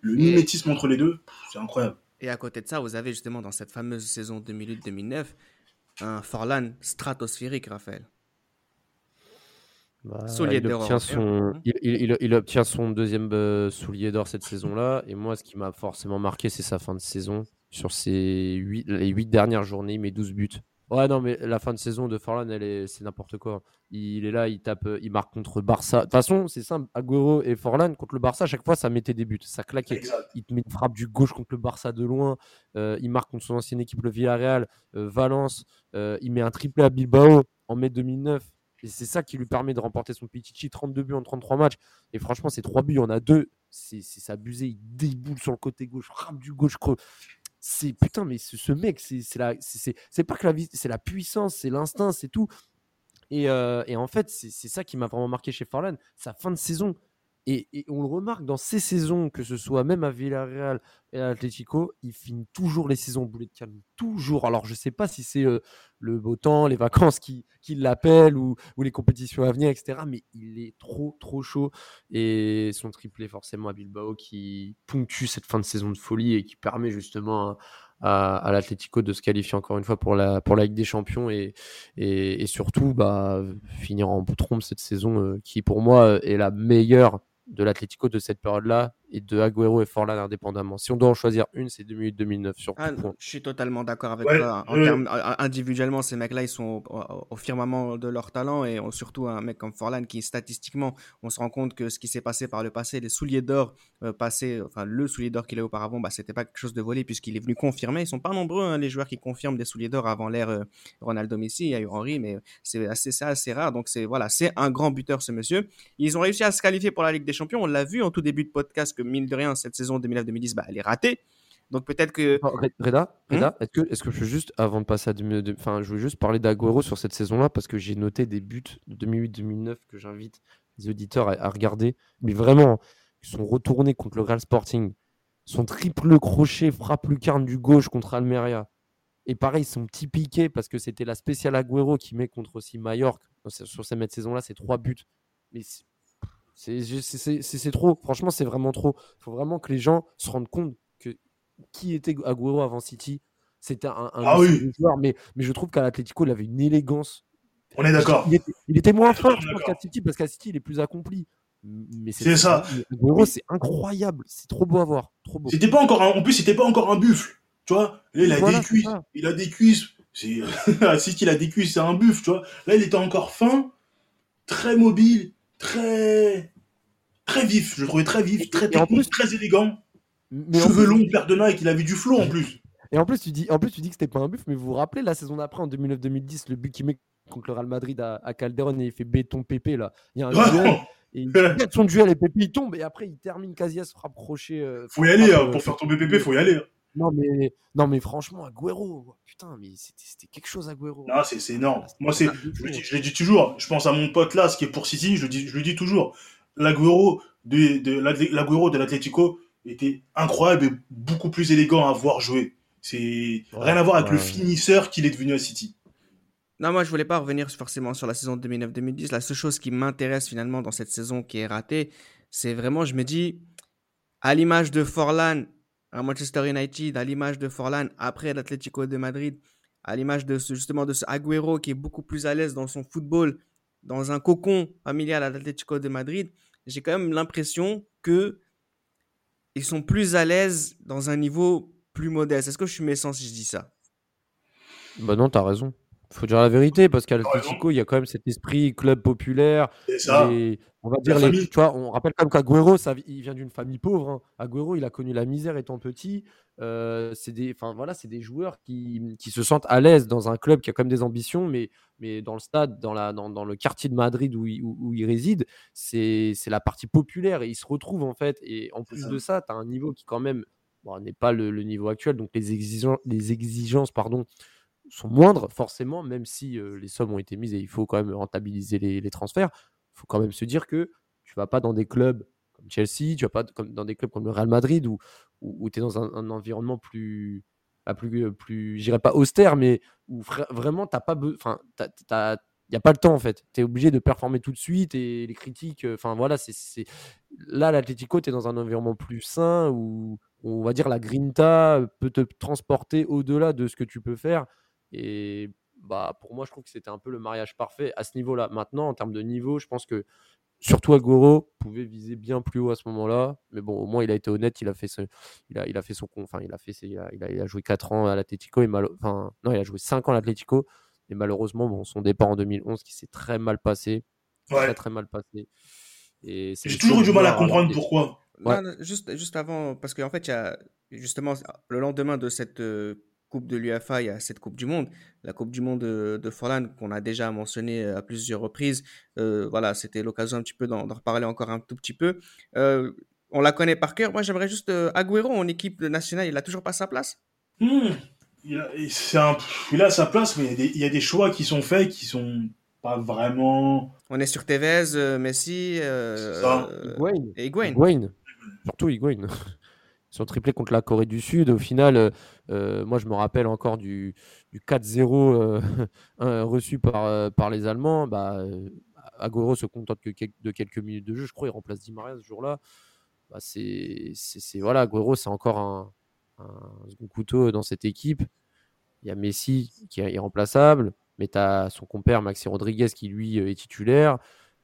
Le mimétisme entre les deux, c'est incroyable. Et à côté de ça, vous avez justement dans cette fameuse saison 2008-2009 un Forlan stratosphérique, Raphaël. Bah, il, obtient son, hein. il, obtient son deuxième euh, soulier d'or cette saison-là. Et moi, ce qui m'a forcément marqué, c'est sa fin de saison. Sur ses 8, les huit dernières journées, il met 12 buts. Ouais, non, mais la fin de saison de Forlan, est, c'est n'importe quoi. Il est là, il tape, euh, il marque contre Barça. De toute façon, c'est simple. Agüero et Forlan contre le Barça, à chaque fois, ça mettait des buts. Ça claquait. Il te met une frappe du gauche contre le Barça de loin. Euh, il marque contre son ancienne équipe, le Villarreal, Valence. il met un triplé à Bilbao en mai 2009. Et c'est ça qui lui permet de remporter son Pichichi, 32 buts en 33 matchs. Et franchement, ces trois buts, il y en a deux. C'est abusé. Il déboule sur le côté gauche, frappe du gauche. C'est putain, mais ce, mec, c'est pas que la c'est la puissance, c'est l'instinct, c'est tout. Et, euh, et, en fait, c'est ça qui m'a vraiment marqué chez Farlan. Sa fin de saison, et, on le remarque dans ces saisons, que ce soit même à Villarreal et à Atletico, il finit toujours les saisons boulet de calme. Toujours. Alors, je ne sais pas si c'est euh, le beau temps, les vacances qui, qui l'appellent ou, les compétitions à venir, etc. Mais il est trop, trop chaud. Et son triplé, forcément, à Bilbao, qui ponctue cette fin de saison de folie et qui permet justement à, à l'Atlético de se qualifier encore une fois pour la, pour la Ligue des Champions et, et, surtout bah, finir en trompe cette saison euh, qui, pour moi, est la meilleure de l'Atlético de cette période-là et de Agüero et Forlan indépendamment. Si on doit en choisir une, c'est 2008-2009 sur ah, Je suis totalement d'accord avec toi. individuellement, ces mecs-là, ils sont au, firmament de leur talent et surtout un mec comme Forlan qui, statistiquement, on se rend compte que ce qui s'est passé par le passé, les souliers d'or euh, passés, enfin le soulier d'or qu'il a auparavant, bah, c'était pas quelque chose de volé puisqu'il est venu confirmer. Ils sont pas nombreux hein, les joueurs qui confirment des souliers d'or avant l'ère euh, Ronaldo Messi. Il y a eu Henry, mais c'est assez, assez rare. Donc c'est voilà, c'est un grand buteur ce monsieur. Ils ont réussi à se qualifier pour la Ligue des Champions. On l'a vu en tout début de podcast mine de rien, cette saison 2009-2010, bah, elle est ratée. Donc peut-être que. Reda, hmm est-ce que, est que je peux juste, avant de passer à. Enfin, je veux juste parler d'Aguero sur cette saison-là parce que j'ai noté des buts de 2008-2009 que j'invite les auditeurs à, regarder. Mais vraiment, ils sont retournés contre le Real Sporting. Son triple crochet frappe lucarne du gauche contre Almeria. Et pareil, son petit piqué parce que c'était la spéciale Agüero qui met contre aussi Mallorca. Sur cette saison-là, c'est trois buts. Mais c'est trop. Franchement, c'est vraiment trop. Il faut vraiment que les gens se rendent compte que qui était Agüero avant City. C'était un, ah joueur, mais, mais je trouve qu'à l'Atletico, il avait une élégance. On est d'accord. Il, était moins fort, qu'à City, parce qu'à City, il est plus accompli. Mais c'est ça. Agüero, c'est incroyable. C'est trop beau à voir. Trop C'était pas encore En plus, c'était pas encore un buffle. Tu vois, là, il a des cuisses. Il a des cuisses. à City, il a des cuisses, c'est un buffle, tu vois. Là, il était encore fin, très mobile, très très vif. Je le trouvais très vif, très technique, très élégant. Mais Cheveux longs, paire de Nike, il avait du flow en plus. Et en plus, tu dis, en plus, tu dis que c'était pas un buff, mais vous vous rappelez la saison d'après, en 2009-2010, le but qu'il met contre le Real Madrid à, Calderon et il fait béton pépé là. Il y a un duel. Et il son duel et Pépé il tombe et après il termine Casillas frappe crochet. Euh, faut y aller, hein, pour faire tomber Pépé, faut y aller. Hein. Non mais, non mais franchement, Agüero, putain, mais c'était quelque chose Agüero. Non, c'est énorme. Moi, c'est, je, le dis toujours, je pense à mon pote là, ce qui est pour City, je, dis, je le dis toujours. L'Agüero, de, de l'Aguero de l'Atlético était incroyable et beaucoup plus élégant à voir jouer. C'est rien à voir avec le finisseur qu'il est devenu à City. Non, moi je voulais pas revenir forcément sur la saison 2009-2010. La seule chose qui m'intéresse finalement dans cette saison qui est ratée, c'est vraiment, je me dis, à l'image de Forlan à Manchester United, à l'image de Forlan après l'Atlético de Madrid, à l'image de ce, justement de ce Agüero qui est beaucoup plus à l'aise dans son football, dans un cocon familial à l'Atlético de Madrid, j'ai quand même l'impression que ils sont plus à l'aise dans un niveau plus modeste. Est-ce que je suis méchant si je dis ça? Bah non, t'as raison. Faut dire la vérité parce qu'à l'Atlético, il y a quand même cet esprit club populaire. Ça. on va dire les, tu vois, on rappelle quand même qu'Aguero, ça, il vient d'une famille pauvre. Hein. Agüero, il a connu la misère étant petit. Euh, c'est des, enfin voilà, c'est des joueurs qui, qui, se sentent à l'aise dans un club qui a quand même des ambitions, mais, mais dans le stade, dans, la, dans, dans le quartier de Madrid où il, où, il réside, c'est, la partie populaire et il se retrouve en fait. Et en plus de ça, tu as un niveau qui quand même n'est pas le, le, niveau actuel, donc les exigences, les exigences pardon, sont moindres, forcément, même si les sommes ont été mises et il faut quand même rentabiliser les, transferts. Il faut quand même se dire que tu vas pas dans des clubs comme Chelsea, tu vas pas comme dans des clubs comme le Real Madrid où, où, tu es dans un, environnement plus, pas plus, plus j'irais pas austère, mais où vraiment t'as pas enfin, il n'y a pas le temps en fait. Tu es obligé de performer tout de suite et les critiques, enfin voilà, c'est là l'Atlético, tu es dans un environnement plus sain où on va dire la grinta peut te transporter au-delà de ce que tu peux faire et bah, pour moi, je trouve que c'était un peu le mariage parfait à ce niveau-là. Maintenant, en termes de niveau, je pense que surtout Agoro pouvait viser bien plus haut à ce moment-là. Mais bon, au moins, il a été honnête. Il a fait, il a, il a fait son enfin, il a fait, il a, il a, joué 4 ans à l'Atletico et enfin, non, il a joué 5 ans à l'Atletico. Et malheureusement, bon, son départ en 2011 qui s'est très mal passé, très très mal passé. Et j'ai toujours eu du mal à comprendre pourquoi. juste, juste avant, parce qu'en fait, il y a justement le lendemain de cette euh, Coupe de l'UFA, il y a cette Coupe du Monde, la Coupe du Monde de, de Forlan qu'on a déjà mentionné à plusieurs reprises. Euh, voilà, c'était l'occasion un petit peu d'en reparler encore un tout petit peu. Euh, on la connaît par cœur. Moi, j'aimerais juste euh, Agüero en équipe nationale. Il a toujours pas sa place? Hmm. Il, a, un, il, a, sa place, mais il y, a des, il y, a des, choix qui sont faits qui sont pas vraiment. On est sur Tevez, Messi, et Higuain. Surtout Higuain. Ils sont triplés contre la Corée du Sud. Au final, euh, euh, moi, je me rappelle encore du, 4-0 euh, reçu par, par les Allemands. Bah, Agoro se contente de quelques minutes de jeu. Je crois qu'il remplace Di Maria ce jour-là. Bah, c'est, voilà, Agoro, c'est encore un, second couteau dans cette équipe. Il y a Messi qui est irremplaçable, mais tu as son compère Maxi Rodriguez qui lui est titulaire.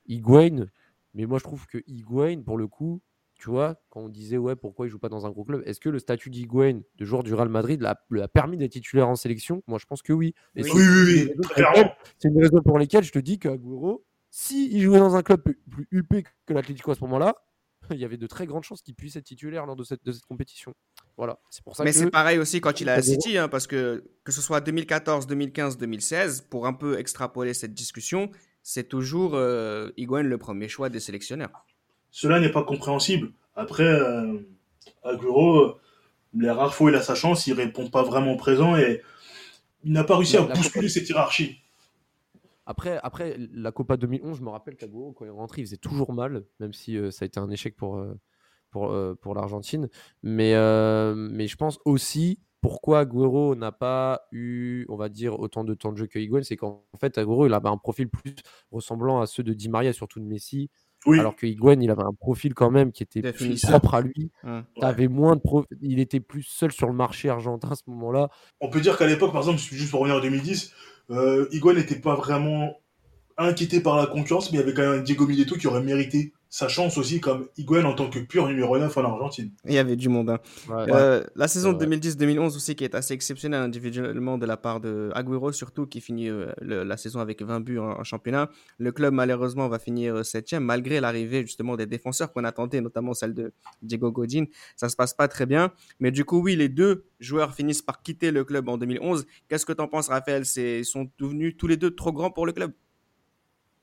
Higuain, mais moi je trouve que Higuain, pour le coup, tu vois, quand on disait ouais, pourquoi il joue pas dans un gros club, est-ce que le statut d'Higuain, de joueur du Real Madrid, l'a, a permis d'être titulaire en sélection? Moi, je pense que oui. oui, oui, oui, C'est une raison pour laquelle je te dis qu'Aguero, s'il jouait dans un club plus, plus huppé que l'Atlético à ce moment-là, il y avait de très grandes chances qu'il puisse être titulaire lors de cette, de cette compétition. Voilà, c'est pour ça Mais c'est pareil aussi quand il est à City, hein, parce que que ce soit 2014, 2015, 2016, pour un peu extrapoler cette discussion, c'est toujours euh, Higuain le premier choix des sélectionneurs cela n'est pas compréhensible. Après, euh, Aguro, les rares fois où il a sa chance, il répond pas vraiment présent et il n'a pas réussi à bousculer cette hiérarchie. Après, après la Copa 2011, je me rappelle qu'Aguro, quand il est rentré, il faisait toujours mal, même si euh, ça a été un échec pour, euh, pour, pour l'Argentine. Mais, mais je pense aussi pourquoi Agüero n'a pas eu, on va dire, autant de temps de jeu que Higuain, c'est qu'en fait, Agüero, il avait un profil plus ressemblant à ceux de Di Maria, surtout de Messi, alors que Higuain, il avait un profil quand même qui était plus propre à lui. Mmh. moins de Il était plus seul sur le marché argentin à ce moment-là. On peut dire qu'à l'époque, par exemple, juste pour revenir en 2010, euh, Higuain n'était pas vraiment inquiété par la concurrence, mais il y avait quand même un Diego Milito qui aurait mérité sa chance aussi comme Higuain en tant que pur numéro 9 en Argentine. Il y avait du monde. Hein. Euh, la saison 2010-2011 aussi qui est assez exceptionnelle individuellement de la part de Agüero surtout qui finit euh, la saison avec 20 buts en, championnat. Le club malheureusement va finir 7 malgré l'arrivée justement des défenseurs qu'on attendait notamment celle de Diego Godin. Ça se passe pas très bien mais du coup oui les deux joueurs finissent par quitter le club en 2011. Qu'est-ce que tu en penses Raphaël? Ils sont devenus tous les deux trop grands pour le club?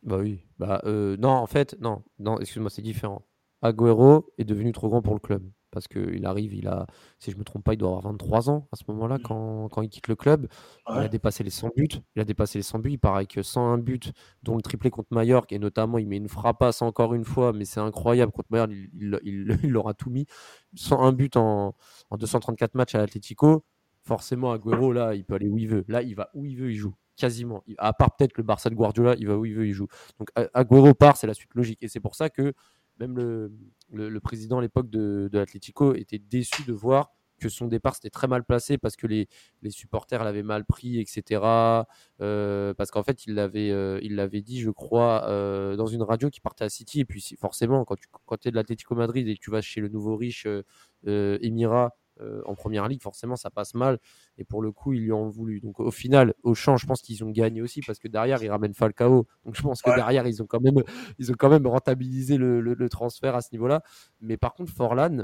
Bah oui. Bah, euh, non, en fait, non. non Excuse-moi, c'est différent. Agüero est devenu trop grand pour le club. parce qu'il arrive, il a, si je me trompe pas, il doit avoir 23 ans à ce moment-là mmh. quand, il quitte le club. Il a dépassé les 100 buts. Il a dépassé les 100 buts. Il paraît que 101 buts, dont le triplé contre Mallorca, et notamment il met une frappasse encore une fois, mais c'est incroyable contre Mallorca, il, il, aura tout mis. 101 buts en, en 234 matchs à l'Atlético. Forcément, Agüero, là, il peut aller où il veut. Là, il va où il veut, il joue quasiment. À part peut-être le Barça de Guardiola, il va où il veut, il joue. Donc Agüero part, c'est la suite logique. Et c'est pour ça que même le, le, président à l'époque de, de l'Atlético était déçu de voir que son départ c'était très mal placé parce que les, les supporters l'avaient mal pris, etc. Euh, parce qu'en fait, il l'avait euh, dit, je crois, euh, dans une radio qui partait à City. Et puis forcément, quand tu quand es de l'Atlético Madrid et que tu vas chez le nouveau riche Emira euh, en première ligue, forcément, ça passe mal. Et pour le coup, ils lui ont voulu. Donc au final, au champ, je pense qu'ils ont gagné aussi parce que derrière, ils ramènent Falcao. Donc je pense que derrière, ils ont quand même, ils ont quand même rentabilisé le, transfert à ce niveau-là. Mais par contre, Forlan,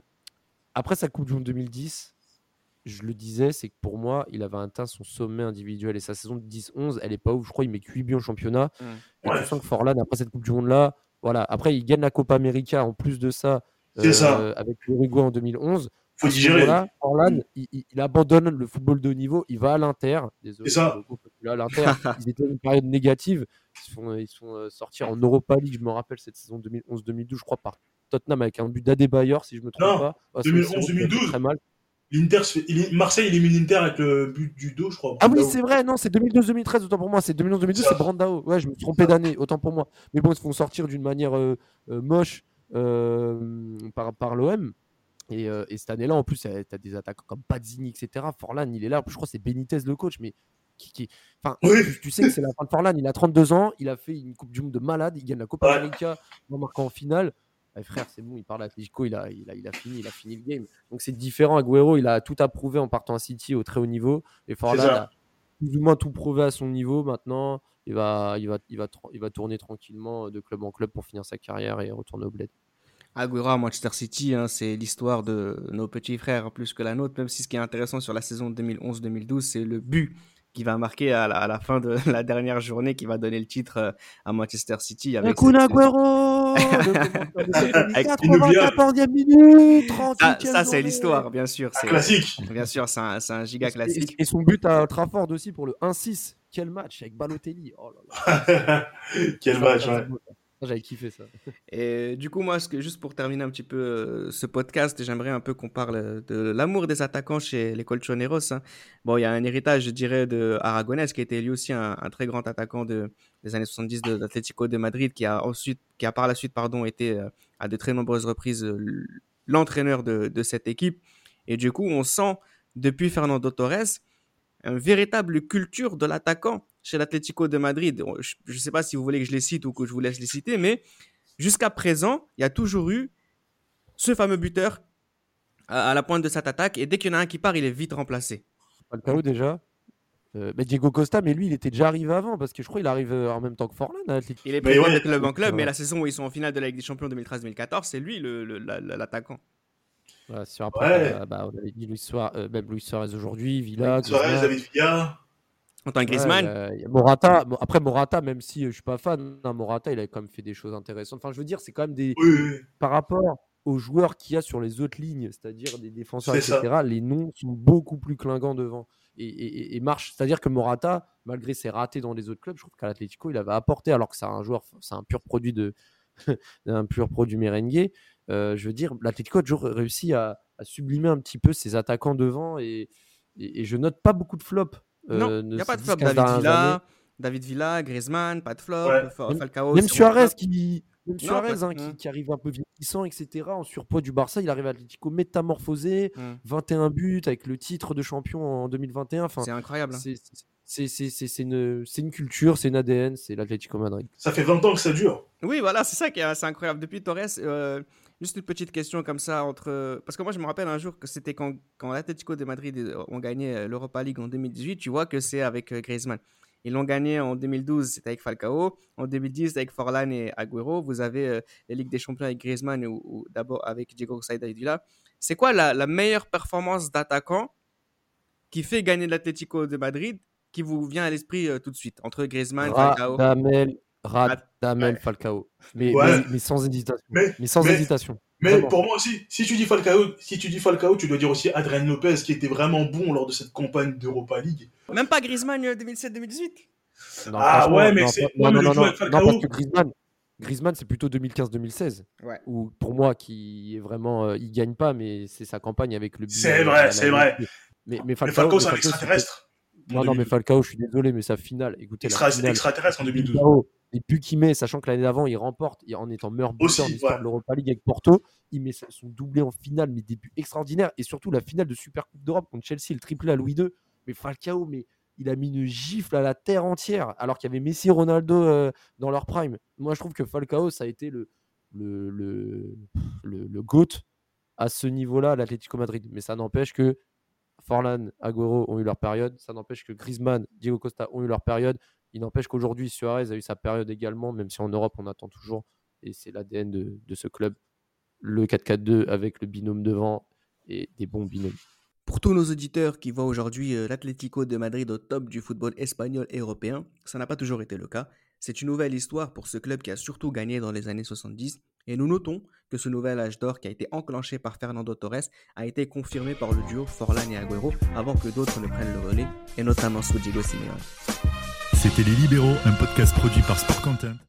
après sa Coupe du Monde 2010, je le disais, c'est que pour moi, il avait atteint son sommet individuel et sa saison de 10-11, elle est pas ouf. Je crois qu'il met 8 buts en championnat. Mmh. Et tu sens que Forlan, après cette Coupe du Monde-là, voilà. Après, il gagne la Copa América en plus de ça, euh, avec l'Uruguay en 2011 faut digérer. Orlan, il, abandonne le football de haut niveau, il va à l'Inter. Désolé. ça. à l'Inter, ils étaient dans une période négative. Ils sont, ils sont euh, sortis en Europa League, je me rappelle cette saison 2011-2012, je crois, par Tottenham avec un but d'Adebayor, si je me trompe pas. 2011-2012. Très mal. L'Inter, Marseille élimine l'Inter avec le but du dos, je crois. Ah oui, c'est vrai, non, c'est 2012-2013, autant pour moi. C'est 2011-2012, c'est Brandao. Ouais, je me suis trompé d'année, autant pour moi. Mais bon, ils se font sortir d'une manière euh, euh, moche par, par l'OM. Euh, et, cette année-là, en plus, tu as des attaques comme Pazzini, etc. Forlan, il est là. Je crois que c'est Benitez le coach, mais qui, Enfin, tu, sais que c'est la fin de Forlan. Il a 32 ans, il a fait une Coupe du Monde de malade, il gagne la Copa América en marquant en finale. Eh, frère, c'est bon, il parle à Atletico, il a, il, a, il a fini, il a fini le game. Donc c'est différent. Agüero, il a tout approuvé en partant à City au très haut niveau. Et Forlan a plus ou moins tout prouvé à son niveau. Maintenant, il va, il va, il va, il va tourner tranquillement de club en club pour finir sa carrière et retourner au bled. Aguero à Manchester City, hein, c'est l'histoire de nos petits frères plus que la nôtre, même si ce qui est intéressant sur la saison 2011-2012, c'est le but qui va marquer à la, fin de la dernière journée, qui va donner le titre euh, à Manchester City. Avec Kun Aguero 94e minute, Ça, ça c'est l'histoire, bien sûr. C'est classique. Bien sûr, c'est un, un, giga classique. Et, son but à Trafford aussi pour le 1-6. Quel match avec Balotelli. Oh là là. Quel match, ouais. J'avais kiffé ça. Et du coup, moi, juste pour terminer un petit peu euh, ce podcast, j'aimerais un peu qu'on parle de l'amour des attaquants chez les Colchoneros. Hein. Bon, il y a un héritage, je dirais, de Aragonès, qui était lui aussi un, très grand attaquant de, des années 70 de l'Atlético de Madrid, qui a ensuite, qui a par la suite, pardon, été euh, à de très nombreuses reprises euh, l'entraîneur de, de cette équipe. Et du coup, on sent, depuis Fernando Torres, une véritable culture de l'attaquant chez l'Atlético de Madrid. Je ne sais pas si vous voulez que je les cite ou que je vous laisse les citer, mais jusqu'à présent, il y a toujours eu ce fameux buteur à, la pointe de cette attaque. Et dès qu'il y en a un qui part, il est vite remplacé. Falcao déjà euh, mais Diego Costa, mais lui, il était déjà arrivé avant parce que je crois qu'il arrive euh, en même temps que Forlan Il est passé de club en club, mais la saison où ils sont en finale de la Ligue des Champions 2013-2014, c'est lui l'attaquant. Le, sur après, euh, bah, on avait dit Luis Suarez, même Luis Suarez aujourd'hui, Villa. Suarez, David Villa. En tant que Griezmann Morata, après Morata, même si je suis pas fan, hein, Morata, il a quand même fait des choses intéressantes. Enfin, je veux dire, c'est quand même des. Par rapport aux joueurs qu'il y a sur les autres lignes, c'est-à-dire des défenseurs, etc., les noms sont beaucoup plus clingants devant. Et, et, marche. C'est-à-dire que Morata, malgré ses ratés dans les autres clubs, je trouve qu'à l'Atlético, il avait apporté, alors que c'est un joueur, c'est un pur produit de. un pur produit merengue. Euh, je veux dire, l'Atlético a toujours réussi à, sublimer un petit peu ses attaquants devant et, et, je note pas beaucoup de flops non, il n'y a pas de flop. David Villa, David Villa, Griezmann, pas de flop. Falcao. Même Suarez qui. Suarez hein, qui, arrive un peu vieillissant, etc. En surpoids du Barça, il arrive à l'Atlético métamorphosé, 21 buts avec le titre de champion en 2021. Enfin, c'est incroyable. Hein. C'est une, une, culture, c'est une ADN, c'est l'Atlético Madrid. Ça fait 20 ans que ça dure. Oui, voilà, c'est ça qui est, assez incroyable. Depuis Torres, euh, Juste une petite question comme ça entre. Parce que moi, je me rappelle un jour que c'était quand, quand l'Atlético de Madrid euh, ont gagné euh, l'Europa League en 2018. Tu vois que c'est avec euh, Griezmann. Ils l'ont gagné en 2012, c'était avec Falcao. En 2010, avec Forlan et Agüero. Vous avez la Ligue des Champions avec Griezmann ou, d'abord avec Diego Villa. C'est quoi la, meilleure performance d'attaquant qui fait gagner l'Atlético de Madrid qui vous vient à l'esprit tout de suite entre Griezmann, Falcao? Radamel Falcao. Mais, mais, sans hésitation. Mais, sans hésitation. Mais pour moi aussi, si tu dis Falcao, si tu dis Falcao, tu dois dire aussi Adrien Lopez qui était vraiment bon lors de cette campagne d'Europa League. Même pas Griezmann 2007-2018. ah ouais, mais c'est non, non, non, non, parce que Griezmann, Griezmann c'est plutôt 2015-2016. Ouais. Où pour moi, qui est vraiment, euh, il gagne pas, mais c'est sa campagne avec le. C'est vrai, c'est vrai. Mais, mais Falcao, Falcao c'est un extraterrestre. Non, non, mais Falcao, je suis désolé, mais sa finale, écoutez. Extra, la finale, extraterrestre en 2012. Les buts qu'il met, sachant que l'année d'avant, il remporte en étant meilleur buteur en histoire de l'Europa League avec Porto. Il met son doublé en finale, mais des buts extraordinaires. Et surtout la finale de Super Coupe d'Europe contre Chelsea, le triplé à Louis II. Mais Falcao, mais il a mis une gifle à la terre entière, alors qu'il y avait Messi et Ronaldo euh, dans leur prime. Moi, je trouve que Falcao, ça a été le, le, le, le, le GOAT à ce niveau-là à l'Atlético Madrid. Mais ça n'empêche que Forlan, Agüero ont eu leur période. Ça n'empêche que Griezmann, Diego Costa ont eu leur période. Il n'empêche qu'aujourd'hui, Suarez a eu sa période également, même si en Europe, on attend toujours. Et c'est l'ADN de, ce club. Le 4-4-2 avec le binôme devant et des bons binômes. Pour tous nos auditeurs qui voient aujourd'hui euh, l'Atlético de Madrid au top du football espagnol et européen, ça n'a pas toujours été le cas. C'est une nouvelle histoire pour ce club qui a surtout gagné dans les années 70 et nous notons que ce nouvel âge d'or qui a été enclenché par Fernando Torres a été confirmé par le duo Forlan et Agüero avant que d'autres ne prennent le relais, et notamment sous Diego Simeone. C'était Les Libéraux, un podcast produit par Sport Content.